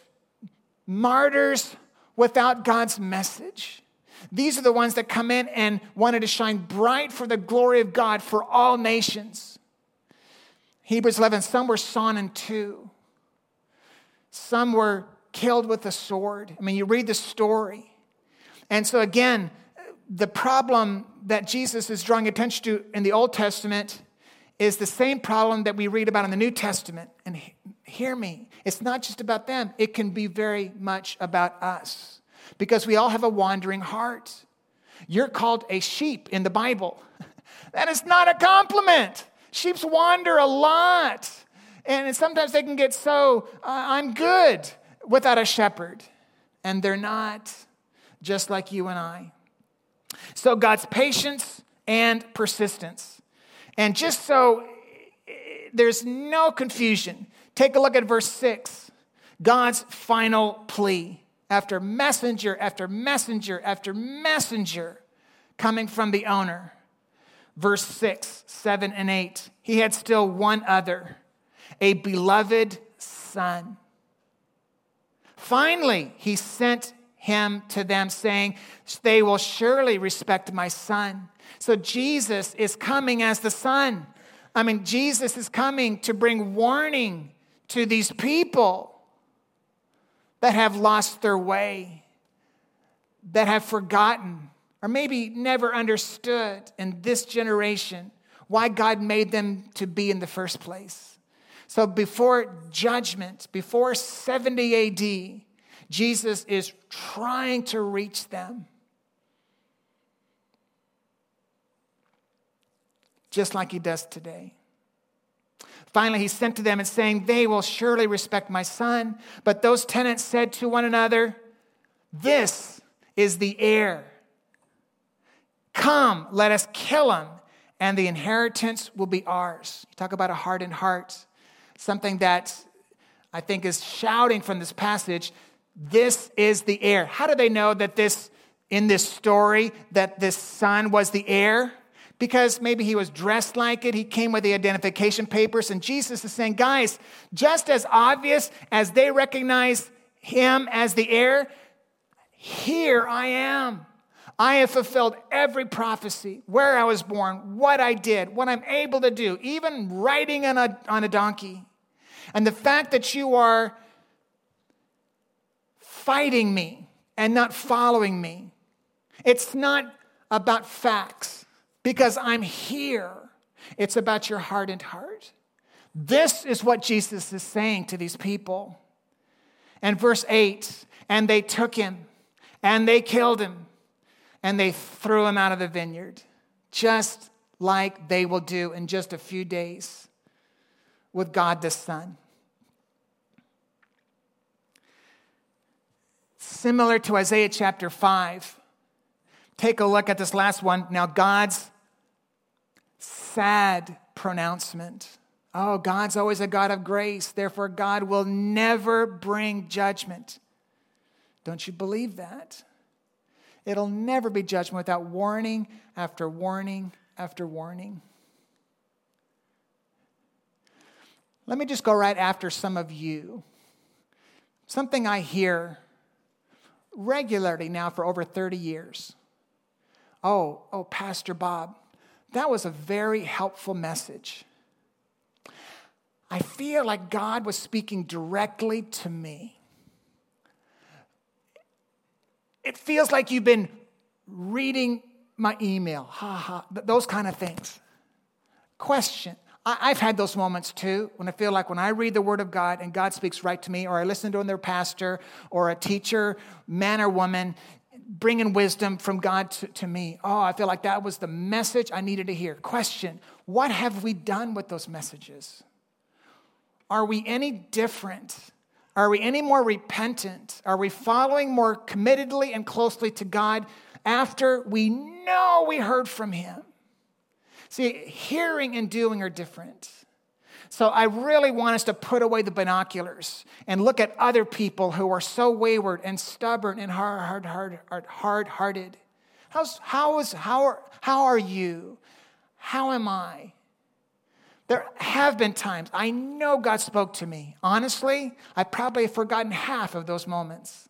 martyrs without God's message. These are the ones that come in and wanted to shine bright for the glory of God for all nations. Hebrews 11, some were sawn in two, some were killed with a sword. I mean, you read the story. And so, again, the problem that Jesus is drawing attention to in the Old Testament is the same problem that we read about in the New Testament. And hear me, it's not just about them, it can be very much about us because we all have a wandering heart. You're called a sheep in the Bible. that is not a compliment. Sheeps wander a lot. And sometimes they can get so, uh, I'm good without a shepherd. And they're not, just like you and I. So, God's patience and persistence. And just so there's no confusion, take a look at verse 6. God's final plea after messenger after messenger after messenger coming from the owner. Verse 6, 7, and 8. He had still one other, a beloved son. Finally, he sent him to them, saying, They will surely respect my son. So Jesus is coming as the son. I mean, Jesus is coming to bring warning to these people that have lost their way, that have forgotten, or maybe never understood in this generation why God made them to be in the first place. So before judgment, before 70 AD, Jesus is trying to reach them. Just like he does today. Finally, he sent to them and saying, They will surely respect my son. But those tenants said to one another, This is the heir. Come, let us kill him, and the inheritance will be ours. You talk about a hardened heart, something that I think is shouting from this passage this is the heir. How do they know that this, in this story, that this son was the heir? Because maybe he was dressed like it, he came with the identification papers, and Jesus is saying, guys, just as obvious as they recognize him as the heir, here I am. I have fulfilled every prophecy, where I was born, what I did, what I'm able to do, even riding on a, on a donkey. And the fact that you are fighting me and not following me. It's not about facts because I'm here It's about your hardened heart. This is what Jesus is saying to these people. And verse 8 and they took him and they killed him and they threw him out of the vineyard, just like they will do in just a few days with God the Son. Similar to Isaiah chapter 5. Take a look at this last one. Now, God's sad pronouncement. Oh, God's always a God of grace. Therefore, God will never bring judgment. Don't you believe that? It'll never be judgment without warning after warning after warning. Let me just go right after some of you. Something I hear regularly now for over 30 years. Oh, oh, Pastor Bob, that was a very helpful message. I feel like God was speaking directly to me. It feels like you've been reading my email, ha ha, those kind of things. Question I've had those moments too when I feel like when I read the Word of God and God speaks right to me, or I listen to another pastor or a teacher, man or woman, bringing wisdom from God to, to, me. Oh, I feel like that was the message I needed to hear. Question What have we done with those messages? Are we any different? Are we any more repentant? Are we following more committedly and closely to God after we know we heard from Him? See, hearing and doing are different. So I really want us to put away the binoculars and look at other people who are so wayward and stubborn and hard, hard, hard, hard hearted. How's, how, is, how, are, how are you? How am I? There have been times I know God spoke to me. Honestly, I probably have forgotten half of those moments.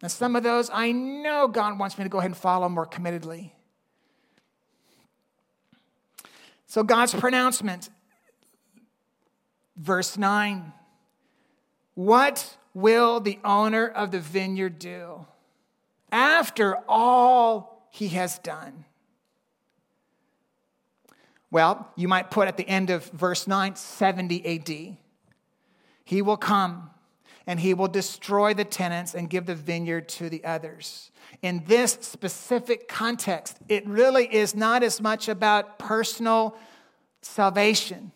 And some of those I know God wants me to go ahead and follow more committedly. So, God's pronouncement, verse 9 What will the owner of the vineyard do after all he has done? Well, you might put at the end of verse 9, 70 AD. He will come and he will destroy the tenants and give the vineyard to the others in this specific context, it really is not as much about personal salvation.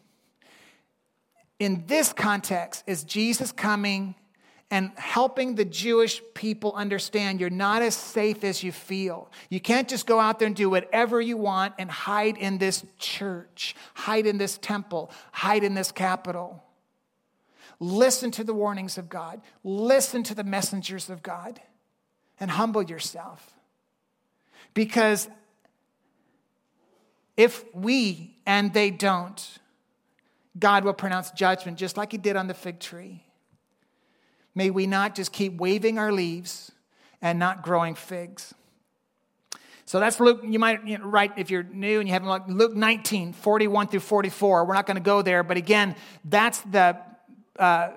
In this context, is Jesus coming and helping the Jewish people understand you're not as safe as you feel. You can't just go out there and do whatever you want and hide in this church, hide in this temple, hide in this capital. Listen to the warnings of God, listen to the messengers of God and humble yourself. Because if we and they don't, God will pronounce judgment just like He did on the fig tree. May we not just keep waving our leaves and not growing figs. So that's Luke, you might you know, write, if you're new and you haven't looked, Luke 19, 41 through 44. We're not going to go there, but again, that's the uh,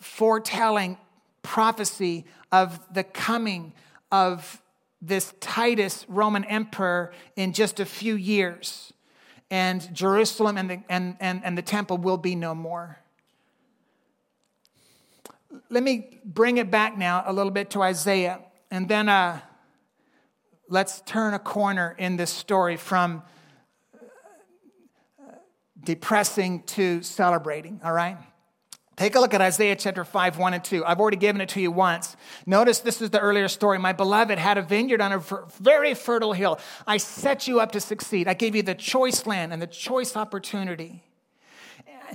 foretelling prophecy of the coming of this Titus Roman emperor in just a few years. And Jerusalem and the, and, and, and the temple will be no more. Let me bring it back now a little bit to Isaiah. And then uh, let's turn a corner in this story from depressing to celebrating, all right? Take a look at Isaiah chapter 5, 1 and 2. I've already given it to you once. Notice this is the earlier story. My beloved had a vineyard on a very fertile hill. I set you up to succeed. I gave you the choice land and the choice opportunity.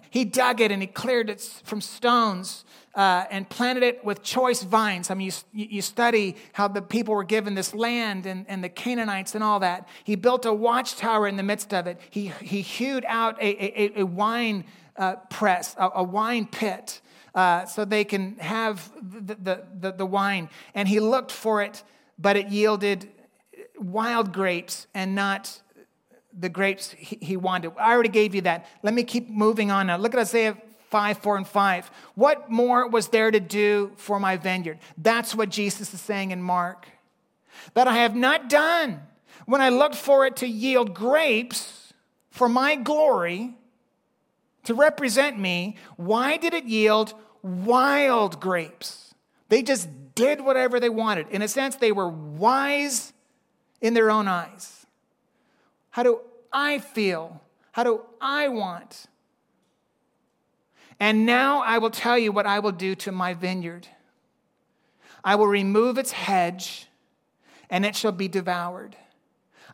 He dug it and he cleared it from stones uh, and planted it with choice vines. I mean, you, you study how the people were given this land and, and the Canaanites and all that. He built a watchtower in the midst of it. He, he hewed out a, a, a wine uh, press, a, a, wine pit, uh, so they can have the, the, the, wine. And he looked for it, but it yielded wild grapes and not the grapes he, he wanted. I already gave you that. Let me keep moving on now. Look at Isaiah 5, 4, and 5. What more was there to do for my vineyard? That's what Jesus is saying in Mark. That I have not done. When I looked for it to yield grapes, for my glory to represent me, why did it yield wild grapes? They just did whatever they wanted. In a sense, they were wise in their own eyes. How do I feel? How do I want? And now I will tell you what I will do to my vineyard. I will remove its hedge, and it shall be devoured.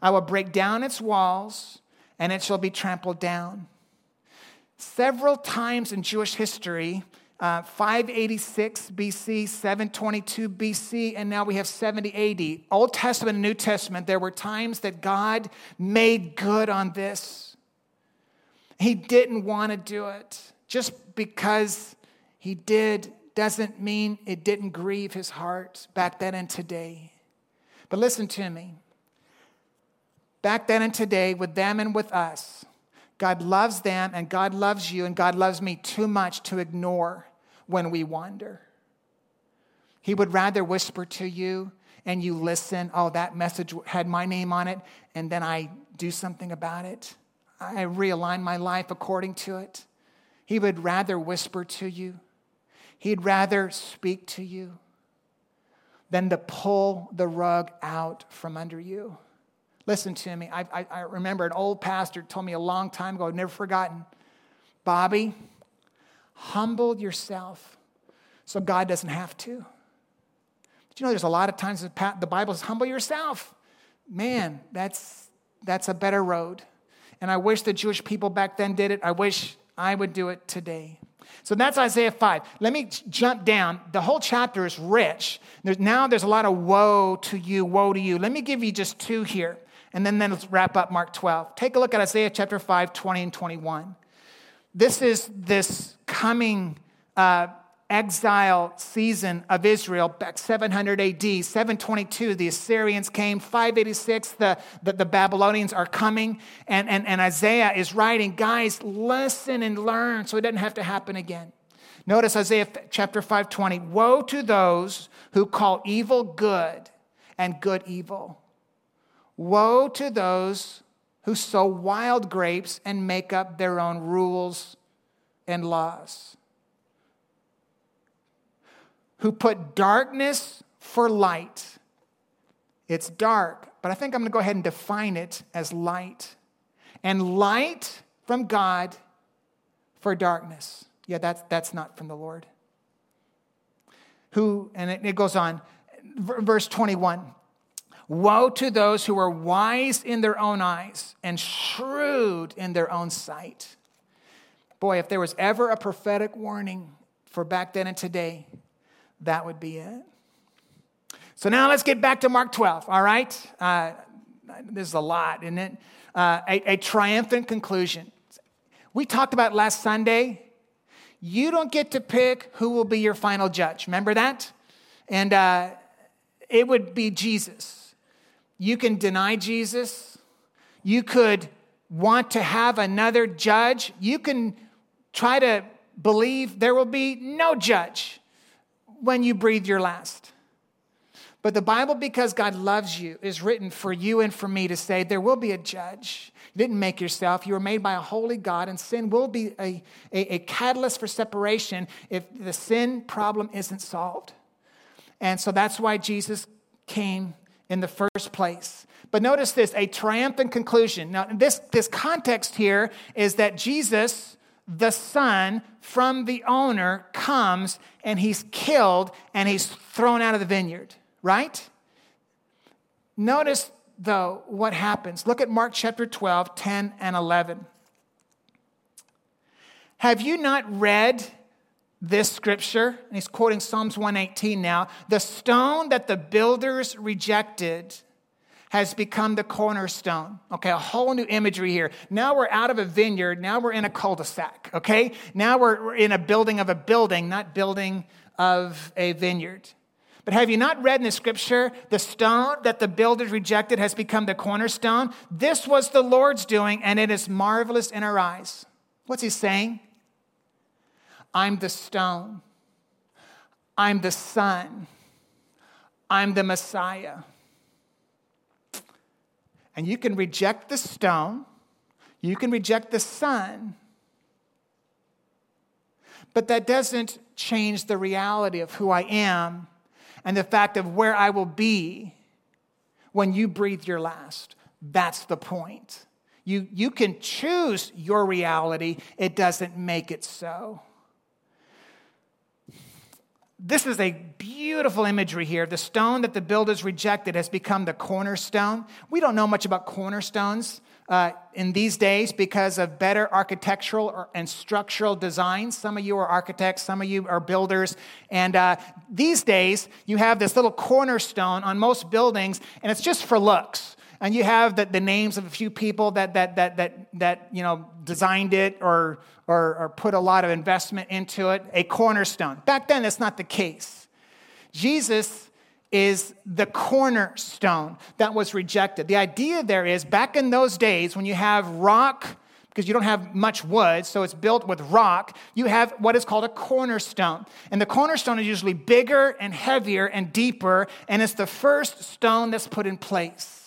I will break down its walls, and it shall be trampled down. Several times in Jewish history, uh, 586 BC, 722 BC, and now we have 70 AD. Old Testament and New Testament, there were times that God made good on this. He didn't want to do it. Just because he did doesn't mean it didn't grieve his heart back then and today. But listen to me. Back then and today, with them and with us, God loves them and God loves you and God loves me too much to ignore when we wander. He would rather whisper to you and you listen. Oh, that message had my name on it, and then I do something about it. I realign my life according to it. He would rather whisper to you, he'd rather speak to you than to pull the rug out from under you. Listen to me. I, I, I, remember an old pastor told me a long time ago, I've never forgotten. Bobby, humble yourself so God doesn't have to. But you know, there's a lot of times the Bible says, humble yourself. Man, that's, that's a better road. And I wish the Jewish people back then did it. I wish I would do it today. So that's Isaiah 5. Let me jump down. The whole chapter is rich. There's, now there's a lot of woe to you, woe to you. Let me give you just two here. And then, then let's wrap up Mark 12. Take a look at Isaiah chapter 5, 20 and 21. This is this coming uh, exile season of Israel back 700 AD, 722, the Assyrians came, 586, the, the, the, Babylonians are coming, and, and, and Isaiah is writing, guys, listen and learn so it doesn't have to happen again. Notice Isaiah chapter 520, woe to those who call evil good and good evil Woe to those who sow wild grapes and make up their own rules and laws, who put darkness for light. It's dark, but I think I'm going to go ahead and define it as light. And light from God for darkness. Yeah, that's, that's not from the Lord. Who, and it, it goes on, verse 21 Woe to those who are wise in their own eyes and shrewd in their own sight. Boy, if there was ever a prophetic warning for back then and today, that would be it. So now let's get back to Mark 12, all right? Uh, there's a lot in it. Uh, a, a triumphant conclusion. We talked about last Sunday. You don't get to pick who will be your final judge. Remember that? And uh, it would be Jesus. You can deny Jesus. You could want to have another judge. You can try to believe there will be no judge when you breathe your last. But the Bible, because God loves you, is written for you and for me to say there will be a judge. You didn't make yourself. You were made by a holy God, and sin will be a, a, a catalyst for separation if the sin problem isn't solved. And so that's why Jesus came in the first place. But notice this a triumphant conclusion. Now, this, this context here is that Jesus, the son from the owner, comes and he's killed and he's thrown out of the vineyard, right? Notice, though, what happens. Look at Mark chapter 12, 10 and 11. Have you not read this scripture, and he's quoting Psalms 118 now the stone that the builders rejected has become the cornerstone. Okay, a whole new imagery here. Now we're out of a vineyard, now we're in a cul de sac, okay? Now we're in a building of a building, not building of a vineyard. But have you not read in the scripture, the stone that the builders rejected has become the cornerstone? This was the Lord's doing, and it is marvelous in our eyes. What's he saying? I'm the stone. I'm the son. I'm the Messiah. And you can reject the stone, You can reject the Son, but that doesn't change the reality of who I am and the fact of where I will be when you breathe your last. That's the point. You, you can choose your reality, it doesn't make it so. This is a beautiful imagery here. The stone that the builders rejected has become the cornerstone. We don't know much about cornerstones uh, in these days because of better architectural and structural designs. Some of you are architects, some of you are builders. And uh, these days, you have this little cornerstone on most buildings, and it's just for looks. And you have the, the names of a few people that, that, that, that, that you know, designed it or, or, or put a lot of investment into it, a cornerstone. Back then, that's not the case. Jesus is the cornerstone that was rejected. The idea there is back in those days when you have rock, because you don't have much wood, so it's built with rock, you have what is called a cornerstone. And the cornerstone is usually bigger and heavier and deeper, and it's the first stone that's put in place.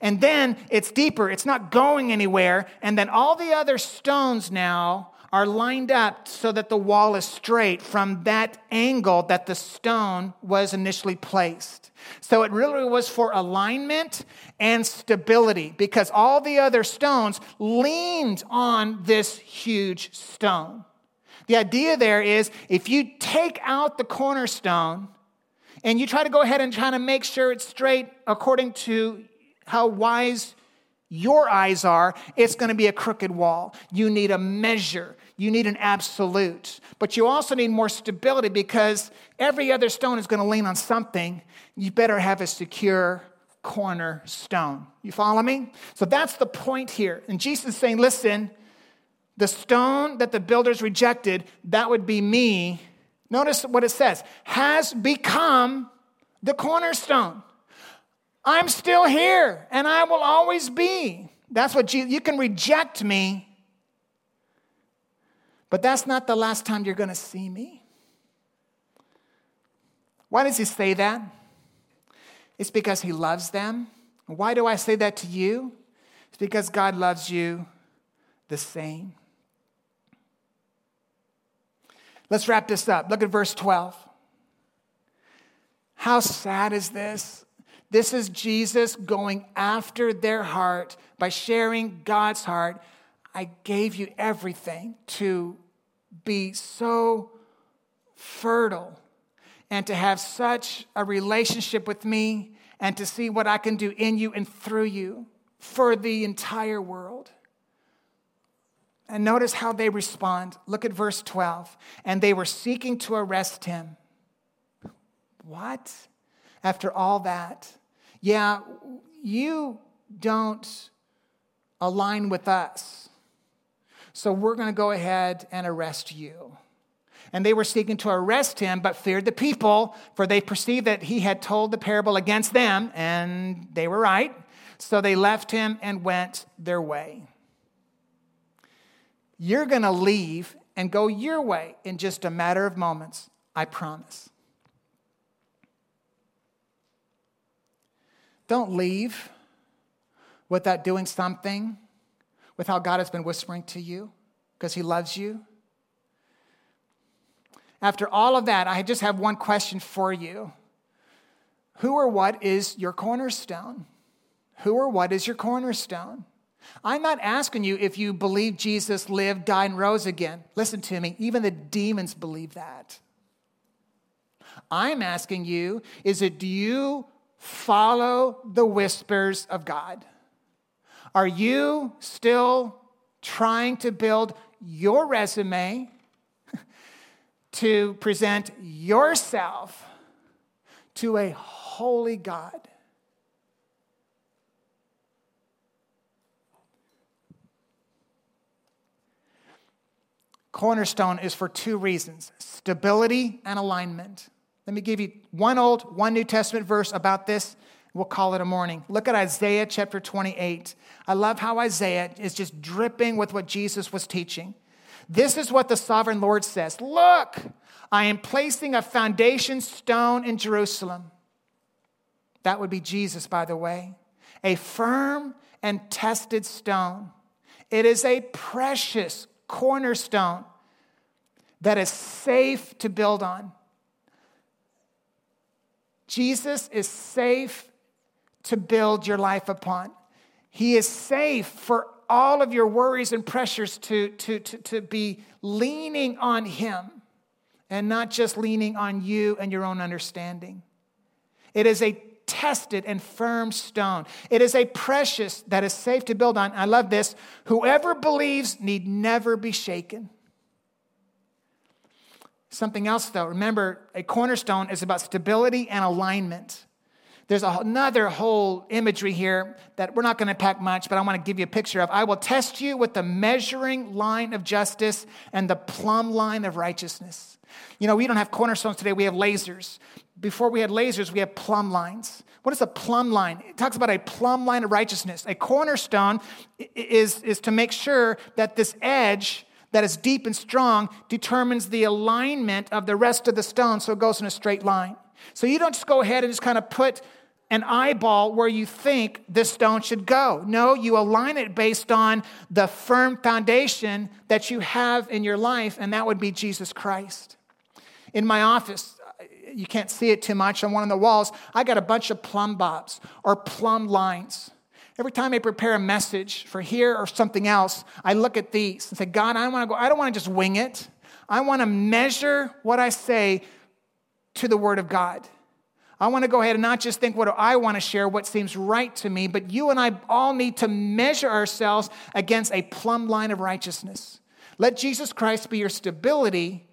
And then it's deeper, it's not going anywhere, and then all the other stones now are lined up so that the wall is straight from that angle that the stone was initially placed. So it really was for alignment and stability because all the other stones leaned on this huge stone. The idea there is if you take out the cornerstone and you try to go ahead and try to make sure it's straight according to how wise your eyes are, it's going to be a crooked wall. You need a measure, you need an absolute. But you also need more stability because every other stone is going to lean on something. You better have a secure cornerstone. You follow me? So that's the point here. And Jesus is saying, listen, the stone that the builders rejected, that would be me. Notice what it says has become the cornerstone. I'm still here and I will always be. That's what Jesus, you can reject me, but that's not the last time you're going to see me. Why does he say that? It's because he loves them. Why do I say that to you? It's because God loves you the same. Let's wrap this up. Look at verse 12. How sad is this? This is Jesus going after their heart by sharing God's heart. I gave you everything to be so fertile and to have such a relationship with me and to see what I can do in you and through you for the entire world. And notice how they respond. Look at verse 12. And they were seeking to arrest him. What? after all that, yeah, you don't align with us. So we're going to go ahead and arrest you. And they were seeking to arrest him, but feared the people, for they perceived that he had told the parable against them, and they were right. So they left him and went their way. You're going to leave and go your way in just a matter of moments, I promise. Don't leave without doing something with how God has been whispering to you because He loves you. After all of that, I just have one question for you Who or what is your cornerstone? Who or what is your cornerstone? I'm not asking you if you believe Jesus lived, died, and rose again. Listen to me, even the demons believe that. I'm asking you is it do you follow the whispers of God? Are you still trying to build your resume to present yourself to a holy God? Cornerstone is for two reasons stability and alignment. Let me give you one Old, one New Testament verse about this. We'll call it a morning. Look at Isaiah chapter 28. I love how Isaiah is just dripping with what Jesus was teaching. This is what the sovereign Lord says Look, I am placing a foundation stone in Jerusalem. That would be Jesus, by the way. A firm and tested stone. It is a precious cornerstone that is safe to build on. Jesus is safe to build your life upon. He is safe for all of your worries and pressures to, to, to, to be leaning on Him and not just leaning on you and your own understanding. It is a tested and firm stone. It is a precious that is safe to build on. I love this. Whoever believes need never be shaken. Something else, though, remember, a cornerstone is about stability and alignment. There's another whole imagery here that we're not going to pack much, but I want to give you a picture of. I will test you with the measuring line of justice and the plumb line of righteousness. You know, we don't have cornerstones today, we have lasers. Before we had lasers, we had plumb lines. What is a plumb line? It talks about a plumb line of righteousness. A cornerstone is, is to make sure that this edge that is deep and strong determines the alignment of the rest of the stone so it goes in a straight line. So you don't just go ahead and just kind of put an eyeball where you think this stone should go. No, you align it based on the firm foundation that you have in your life, and that would be Jesus Christ. In my office, you can't see it too much on one of the walls, I got a bunch of plumb bobs or plumb lines. Every time I prepare a message for here or something else, I look at these and say, God, I want to go, I don't want to just wing it. I want to measure what I say to the Word of God. I want to go ahead and not just think what I want to share, what seems right to me, but you and I all need to measure ourselves against a plumb line of righteousness. Let Jesus Christ be your stability,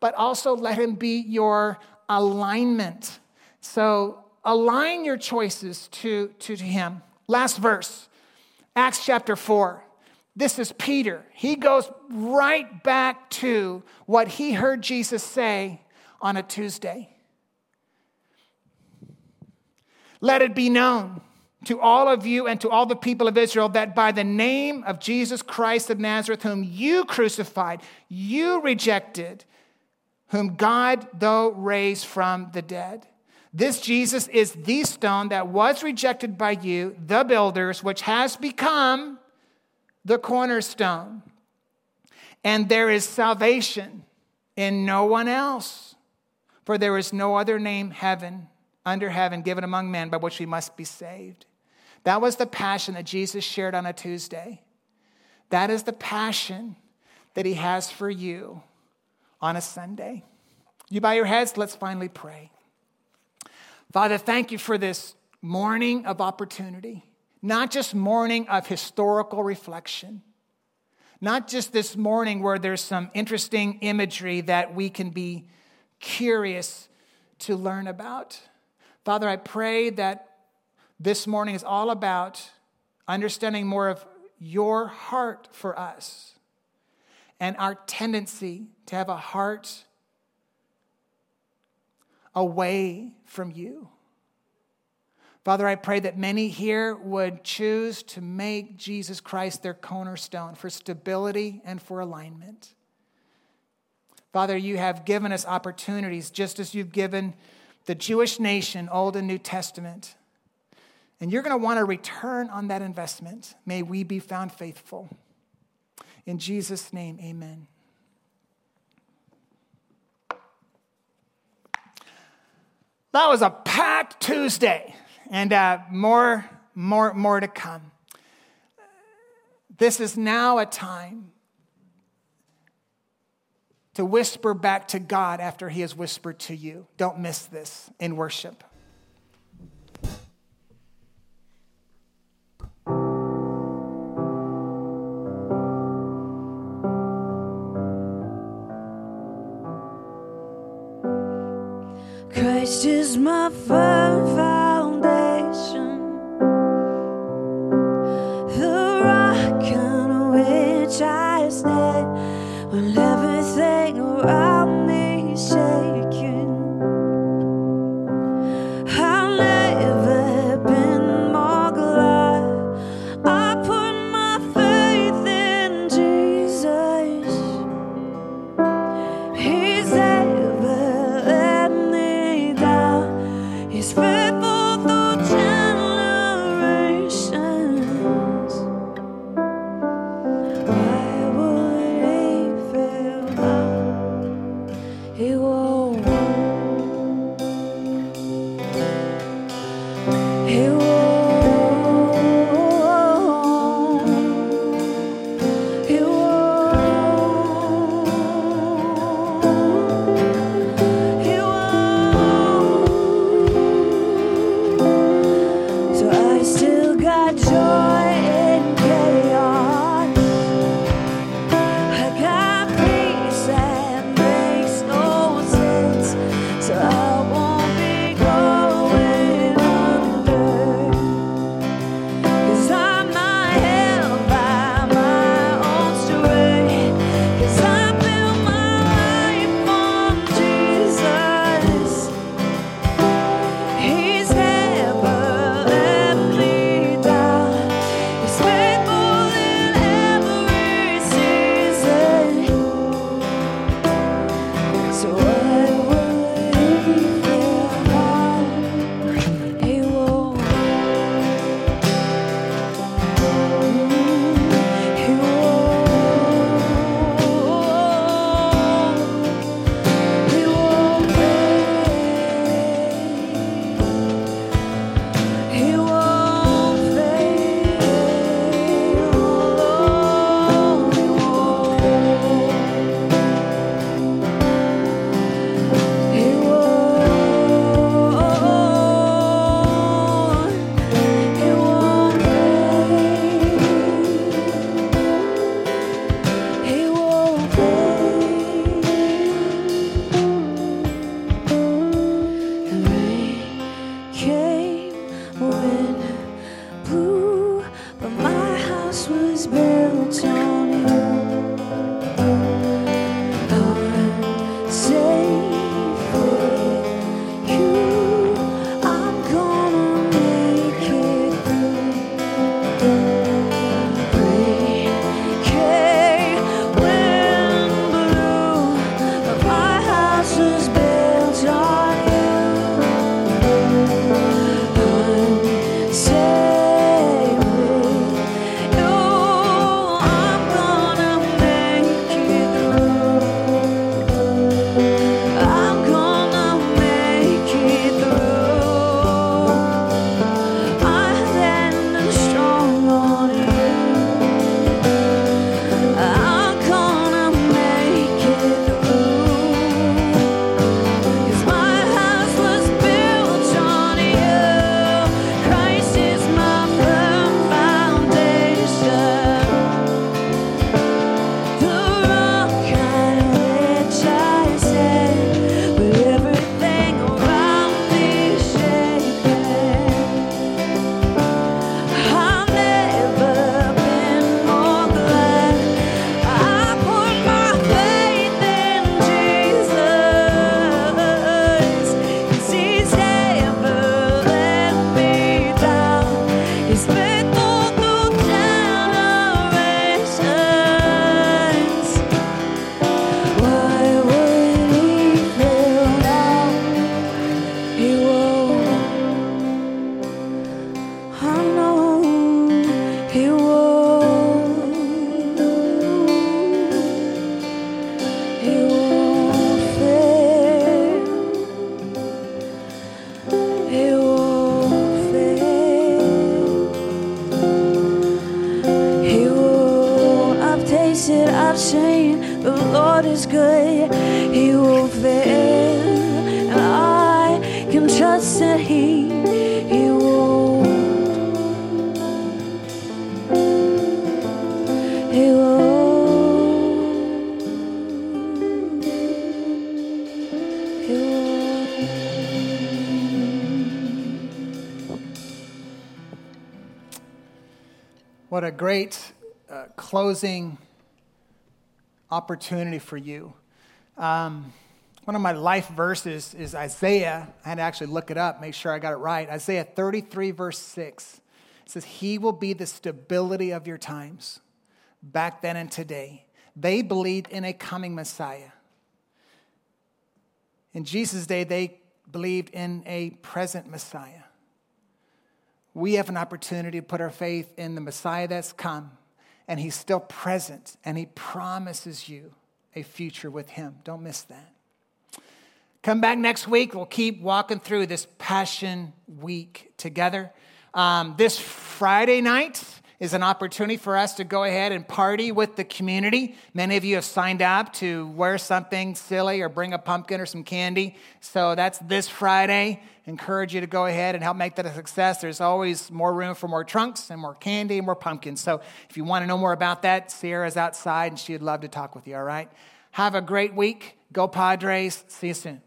but also let him be your alignment. So align your choices to, to, to him. Last verse, Acts chapter 4. This is Peter. He goes right back to what he heard Jesus say on a Tuesday. Let it be known to all of you and to all the people of Israel that by the name of Jesus Christ of Nazareth, whom you crucified, you rejected, whom God, though raised from the dead. This Jesus is the stone that was rejected by you, the builders, which has become the cornerstone. And there is salvation in no one else, for there is no other name heaven under heaven given among men by which we must be saved. That was the passion that Jesus shared on a Tuesday. That is the passion that he has for you on a Sunday. You bow your heads, let's finally pray. Father, thank you for this morning of opportunity, not just morning of historical reflection, not just this morning where there's some interesting imagery that we can be curious to learn about. Father, I pray that this morning is all about understanding more of your heart for us and our tendency to have a heart away from you. Father, I pray that many here would choose to make Jesus Christ their cornerstone for stability and for alignment. Father, you have given us opportunities just as you've given the Jewish nation, Old and New Testament. And you're going to want to return on that investment. May we be found faithful. In Jesus' name, amen. That was a packed Tuesday, and uh, more, more, more to come. This is now a time to whisper back to God after He has whispered to you. Don't miss this in worship. Christ is my firm closing opportunity for you. Um, one of my life verses is Isaiah. I had to actually look it up, make sure I got it right. Isaiah 33, verse 6. It says, He will be the stability of your times, back then and today. They believed in a coming Messiah. In Jesus' day, they believed in a present Messiah. We have an opportunity to put our faith in the Messiah that's come, and he's still present, and he promises you a future with him. Don't miss that. Come back next week. We'll keep walking through this Passion Week together. Um, this Friday night is an opportunity for us to go ahead and party with the community. Many of you have signed up to wear something silly or bring a pumpkin or some candy. So that's this Friday. Encourage you to go ahead and help make that a success. There's always more room for more trunks and more candy and more pumpkins. So if you want to know more about that, Sierra's outside and she'd love to talk with you, all right? Have a great week. Go Padres. See you soon.